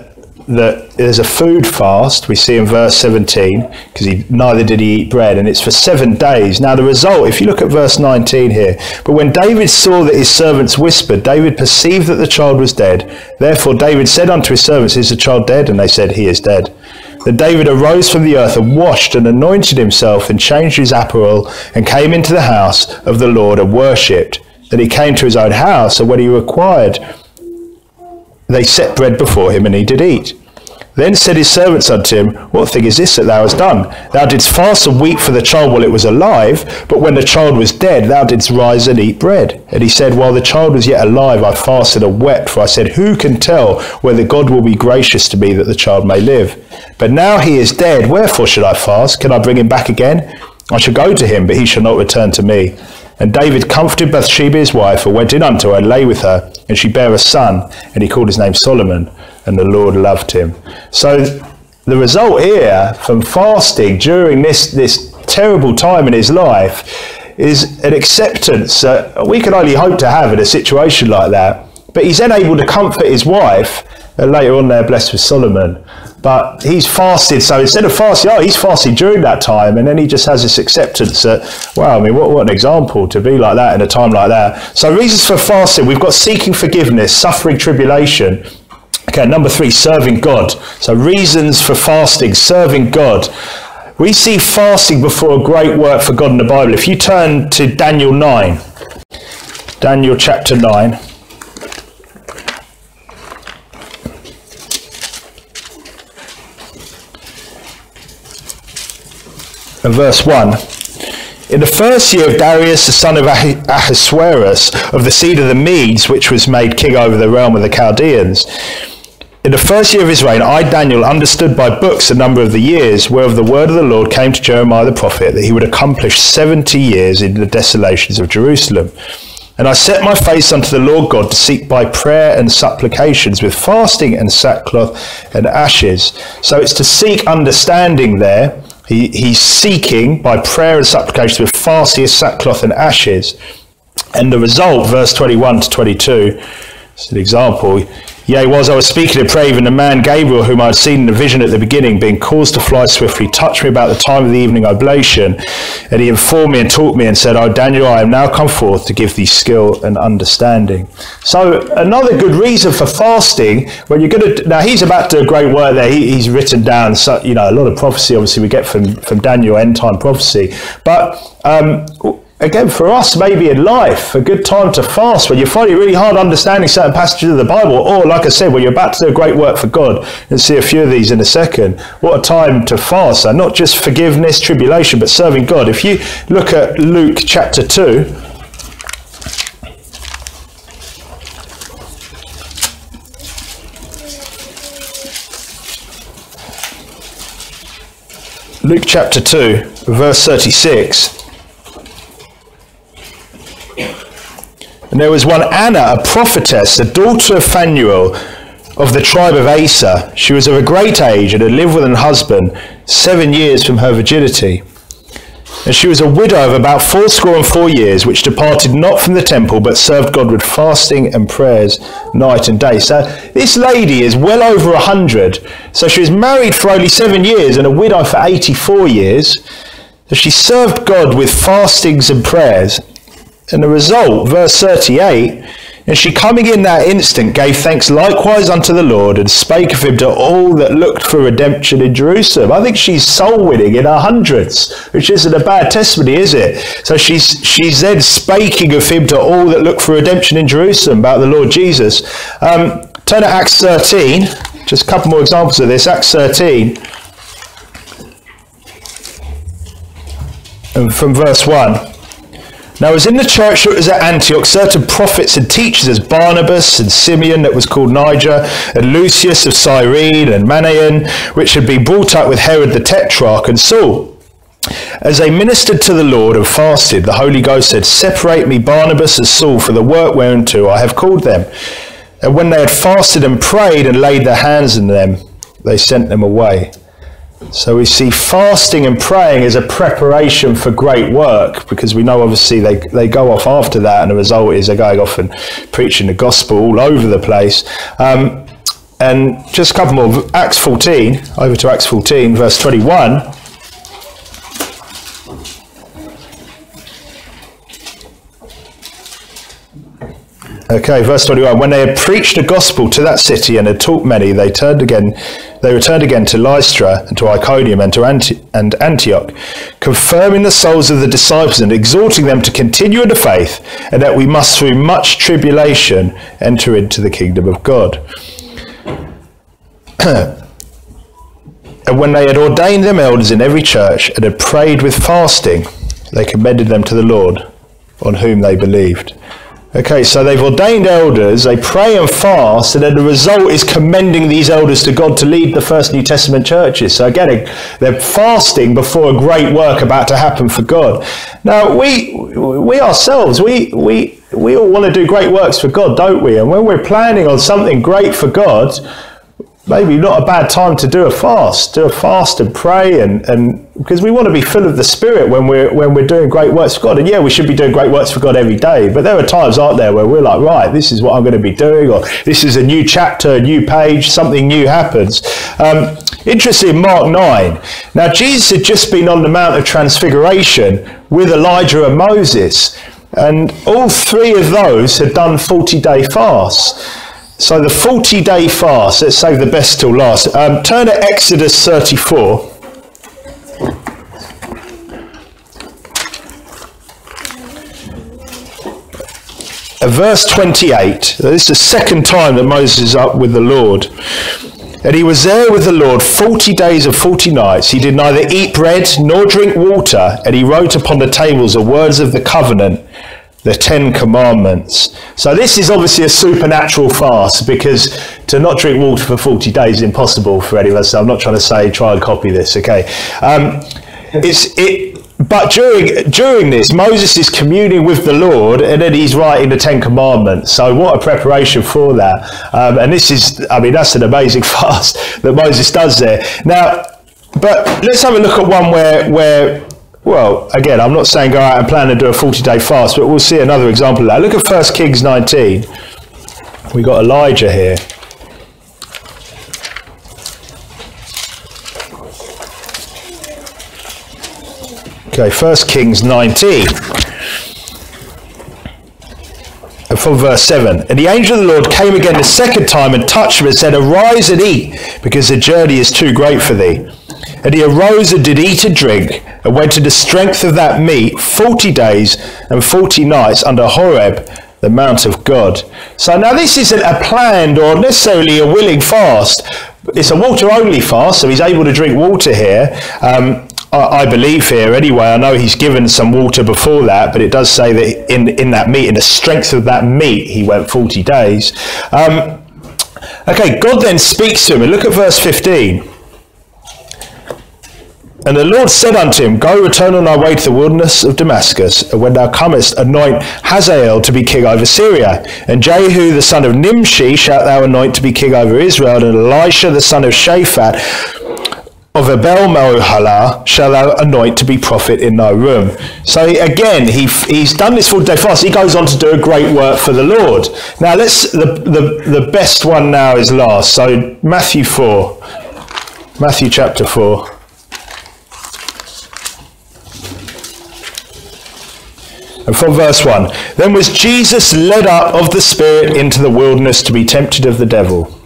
that there's a food fast. We see in verse 17 because he neither did he eat bread and it's for seven days. Now the result if you look at verse 19 here but when david saw that his servants whispered david perceived that the child was dead. Therefore david said unto his servants is the child dead and they said he is dead then david arose from the earth and washed and anointed himself and changed his apparel and came into the house of the lord and worshipped. Then he came to his own house and when he required they set bread before him, and he did eat. Then said his servants unto him, What thing is this that thou hast done? Thou didst fast and weep for the child while it was alive, but when the child was dead, thou didst rise and eat bread. And he said, While the child was yet alive, I fasted and wept, for I said, Who can tell whether God will be gracious to me that the child may live? But now he is dead, wherefore should I fast? Can I bring him back again? I shall go to him, but he shall not return to me. And David comforted Bathsheba his wife, and went in unto her, and lay with her, and she bare a son, and he called his name Solomon, and the Lord loved him. So the result here from fasting during this, this terrible time in his life is an acceptance that we can only hope to have in a situation like that. But he's then able to comfort his wife, and later on they're blessed with Solomon, but he's fasted. So instead of fasting, oh, he's fasted during that time, and then he just has this acceptance that, wow, I mean, what, what an example to be like that in a time like that. So reasons for fasting: we've got seeking forgiveness, suffering tribulation. Okay, number three, serving God. So reasons for fasting, serving God. We see fasting before a great work for God in the Bible. If you turn to Daniel 9, Daniel chapter 9. And verse 1. In the first year of Darius, the son of Ahasuerus, of the seed of the Medes, which was made king over the realm of the Chaldeans, in the first year of his reign, I, Daniel, understood by books the number of the years whereof the word of the Lord came to Jeremiah the prophet, that he would accomplish seventy years in the desolations of Jerusalem. And I set my face unto the Lord God to seek by prayer and supplications with fasting and sackcloth and ashes. So it's to seek understanding there he, he's seeking by prayer and supplication with fasting, sackcloth, and ashes. And the result, verse 21 to 22, it's an example. Yea, was I was speaking and praying, the man Gabriel, whom I had seen in the vision at the beginning, being caused to fly swiftly, touched me about the time of the evening oblation. And he informed me and taught me and said, Oh, Daniel, I am now come forth to give thee skill and understanding. So, another good reason for fasting, when you're going to, now he's about to do a great work there. He, he's written down, you know, a lot of prophecy, obviously, we get from, from Daniel, end time prophecy. But, um, again, for us, maybe in life, a good time to fast when you find it really hard understanding certain passages of the Bible, or like I said, when you're about to do a great work for God, and see a few of these in a second. What a time to fast, and not just forgiveness, tribulation, but serving God. If you look at Luke chapter 2, Luke chapter 2, verse 36. And there was one Anna, a prophetess, the daughter of Phanuel of the tribe of Aser. She was of a great age and had lived with an husband seven years from her virginity. And she was a widow of about fourscore and four years, which departed not from the temple, but served God with fasting and prayers night and day. So this lady is well over a hundred. So she was married for only seven years and a widow for 84 years. So she served God with fastings and prayers. And the result, verse 38, And she coming in that instant gave thanks likewise unto the Lord and spake of him to all that looked for redemption in Jerusalem. I think she's soul winning in her hundreds, which isn't a bad testimony, is it? So she's she's then speaking of him to all that look for redemption in Jerusalem about the Lord Jesus. Um, turn to Acts 13, just a couple more examples of this. Acts 13. And from verse 1. Now, as in the church that was at Antioch, certain prophets and teachers, as Barnabas and Simeon, that was called Niger, and Lucius of Cyrene, and Manaen, which had been brought up with Herod the Tetrarch, and Saul. As they ministered to the Lord and fasted, the Holy Ghost said, Separate me Barnabas and Saul for the work whereunto I have called them. And when they had fasted and prayed and laid their hands on them, they sent them away. So we see fasting and praying as a preparation for great work because we know obviously they, they go off after that and the result is they're going off and preaching the gospel all over the place. Um, and just a couple more, Acts 14, over to Acts 14, verse 21. Okay, verse 21. When they had preached the gospel to that city and had taught many, they turned again, they returned again to Lystra and to Iconium and to and Antioch, confirming the souls of the disciples and exhorting them to continue in the faith, and that we must through much tribulation enter into the kingdom of God. and when they had ordained them elders in every church and had prayed with fasting, they commended them to the Lord, on whom they believed. Okay, so they've ordained elders, they pray and fast, and then the result is commending these elders to God to lead the first New Testament churches. So again, they're fasting before a great work about to happen for God. Now, we, we ourselves, we, we, we all want to do great works for God, don't we? And when we're planning on something great for God, maybe not a bad time to do a fast, do a fast and pray, and, and because we want to be full of the Spirit when we're when we're doing great works for God. And yeah, we should be doing great works for God every day. But there are times, aren't there, where we're like, right, this is what I'm going to be doing, or this is a new chapter, a new page, something new happens. Um, interesting, Mark nine. Now Jesus had just been on the Mount of Transfiguration with Elijah and Moses, and all three of those had done forty day fasts. So the 40 day fast, let's save the best till last. Um, turn to Exodus 34. verse 28. This is the second time that Moses is up with the Lord. And he was there with the Lord forty days and forty nights. He did neither eat bread nor drink water, and he wrote upon the tables the words of the covenant the Ten Commandments. So this is obviously a supernatural fast because to not drink water for 40 days is impossible for any of us. So I'm not trying to say try and copy this, okay? Um, it's, it, but during, during this, Moses is communing with the Lord and then he's writing the Ten Commandments. So what a preparation for that. Um, and this is, I mean, that's an amazing fast that Moses does there. Now, but let's have a look at one where, where well, again, I'm not saying go out and plan to do a 40 day fast, but we'll see another example of that. Look at 1 Kings 19. We've got Elijah here. Okay, 1 Kings 19. From verse 7. And the angel of the Lord came again the second time and touched him and said, Arise and eat, because the journey is too great for thee. And he arose and did eat and drink, and went to the strength of that meat forty days and forty nights under Horeb, the mount of God. So now this isn't a planned or necessarily a willing fast. It's a water only fast, so he's able to drink water here. Um, I, believe here anyway. I know he's given some water before that, but it does say that in in that meat, in the strength of that meat, he went forty days. Um, okay, God then speaks to him, and look at verse fifteen. And the Lord said unto him, Go return on thy way to the wilderness of Damascus, and when thou comest, anoint Hazael to be king over Syria. And Jehu the son of Nimshi shalt thou anoint to be king over Israel, and Elisha the son of Shaphat of Abel Mohalah shall thou anoint to be prophet in thy room. So again, he, he's done this full day fast. He goes on to do a great work for the Lord. Now let's the, the, the best one now is last. So Matthew 4. Matthew chapter 4. And from verse 1 Then was Jesus led up of the Spirit into the wilderness to be tempted of the devil.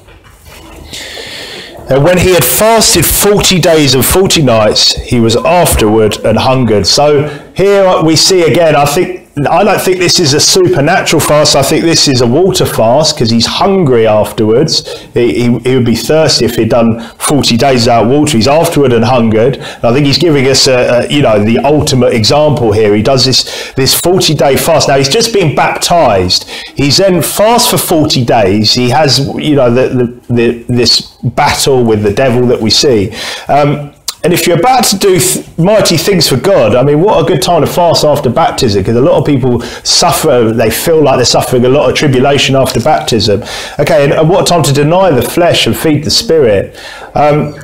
And when he had fasted 40 days and 40 nights, he was afterward and hungered. So here we see again, I think I don't think this is a supernatural fast. I think this is a water fast because he's hungry afterwards. He, he, he, would be thirsty if he'd done 40 days without water. He's afterward and hungered. And I think he's giving us, a, a, you know, the ultimate example here. He does this, this 40 day fast. Now, he's just been baptized. He's then fast for 40 days. He has, you know, the, the, the this battle with the devil that we see. Um, and if you're about to do th- mighty things for God, I mean, what a good time to fast after baptism because a lot of people suffer, they feel like they're suffering a lot of tribulation after baptism. Okay, and, and what time to deny the flesh and feed the spirit. Um,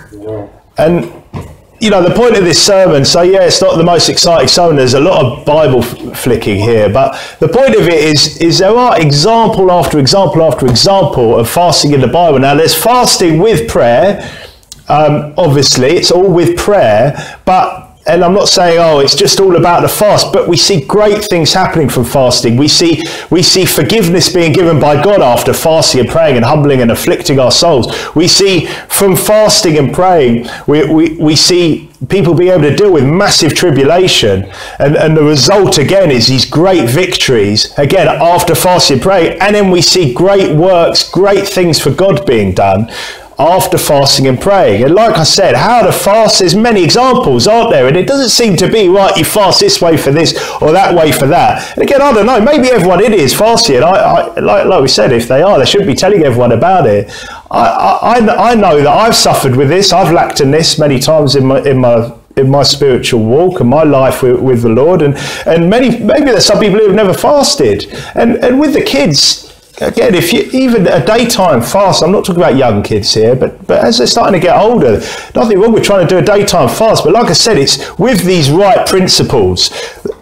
and you know, the point of this sermon, so yeah, it's not the most exciting sermon. There's a lot of Bible f- flicking here, but the point of it is, is there are example after example after example of fasting in the Bible. Now, there's fasting with prayer, um, obviously, it's all with prayer, but and I'm not saying oh it's just all about the fast, but we see great things happening from fasting. We see we see forgiveness being given by God after fasting and praying and humbling and afflicting our souls. We see from fasting and praying, we, we, we see people being able to deal with massive tribulation. And, and the result again is these great victories, again, after fasting and praying. And then we see great works, great things for God being done after fasting and praying. And like I said, how to fast, there's many examples, aren't there? And it doesn't seem to be, right, you fast this way for this or that way for that. And again, I don't know, maybe everyone it is fasting. And I, I, like, like we said, if they are, they shouldn't be telling everyone about it. I, I, I know that I've suffered with this. I've lacked in this many times in my, in my in my spiritual walk and my life with, with the Lord. And, and many, maybe there's some people who have never fasted. And, and with the kids, again, if you even a daytime fast, I'm not talking about young kids here, but but as they're starting to get older, nothing wrong with trying to do a daytime fast. But like I said, it's with these right principles.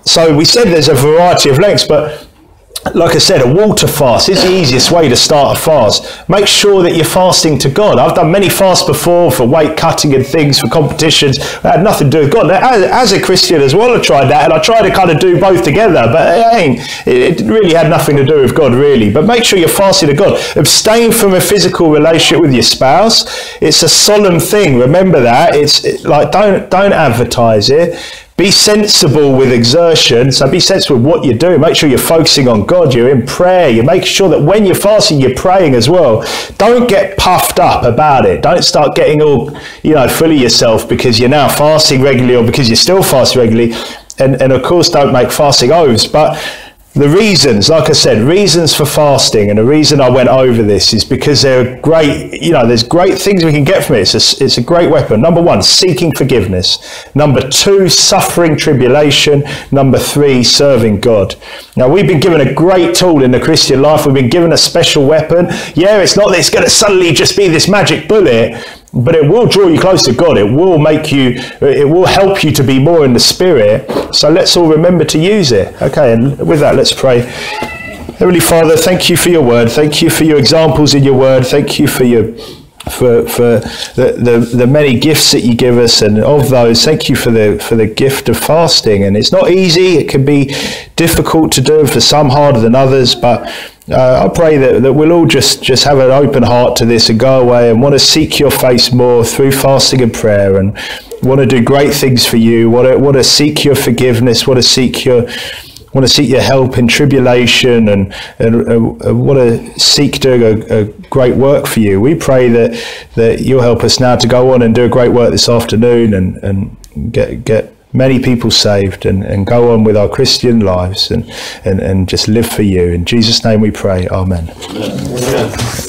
So we said there's a variety of lengths, but like I said, a water fast is the easiest way to start a fast. Make sure that you're fasting to God. I've done many fasts before for weight cutting and things, for competitions. It had nothing to do with God. As, as a Christian as well, I tried that, and I tried to kind of do both together, but it, ain't, it really had nothing to do with God, really. But make sure you're fasting to God. Abstain from a physical relationship with your spouse. It's a solemn thing. Remember that. It's like don't don't advertise it be sensible with exertion. So be sensible with what you're doing. Make sure you're focusing on God. You're in prayer. You make sure that when you're fasting, you're praying as well. Don't get puffed up about it. Don't start getting all, you know, full of yourself because you're now fasting regularly or because you're still fasting regularly. And, and of course, don't make fasting oaths. But the reasons, like I said, reasons for fasting, and the reason I went over this is because there are great, you know, there's great things we can get from it. It's a, it's a great weapon. Number one, seeking forgiveness. Number two, suffering tribulation. Number three, serving God. Now, we've been given a great tool in the Christian life. We've been given a special weapon. Yeah, it's not that it's going to suddenly just be this magic bullet, but it will draw you close to God. It will make you, it will help you to be more in the Spirit. So let's all remember to use it. Okay, and with that, let's pray. Heavenly Father, thank you for your word. Thank you for your examples in your word. Thank you for your for for the, the, the many gifts that you give us and of those thank you for the for the gift of fasting and it's not easy it can be difficult to do for some harder than others but uh, I pray that, that we'll all just, just have an open heart to this and go away and want to seek your face more through fasting and prayer and want to do great things for you, want to, want to seek your forgiveness, want to seek your want to seek your help in tribulation and, and uh, want to seek doing a, a, great work for you. We pray that, that you'll help us now to go on and do a great work this afternoon and, and get, get many people saved and, and go on with our Christian lives and, and, and just live for you. In Jesus' name we pray. Amen. Amen.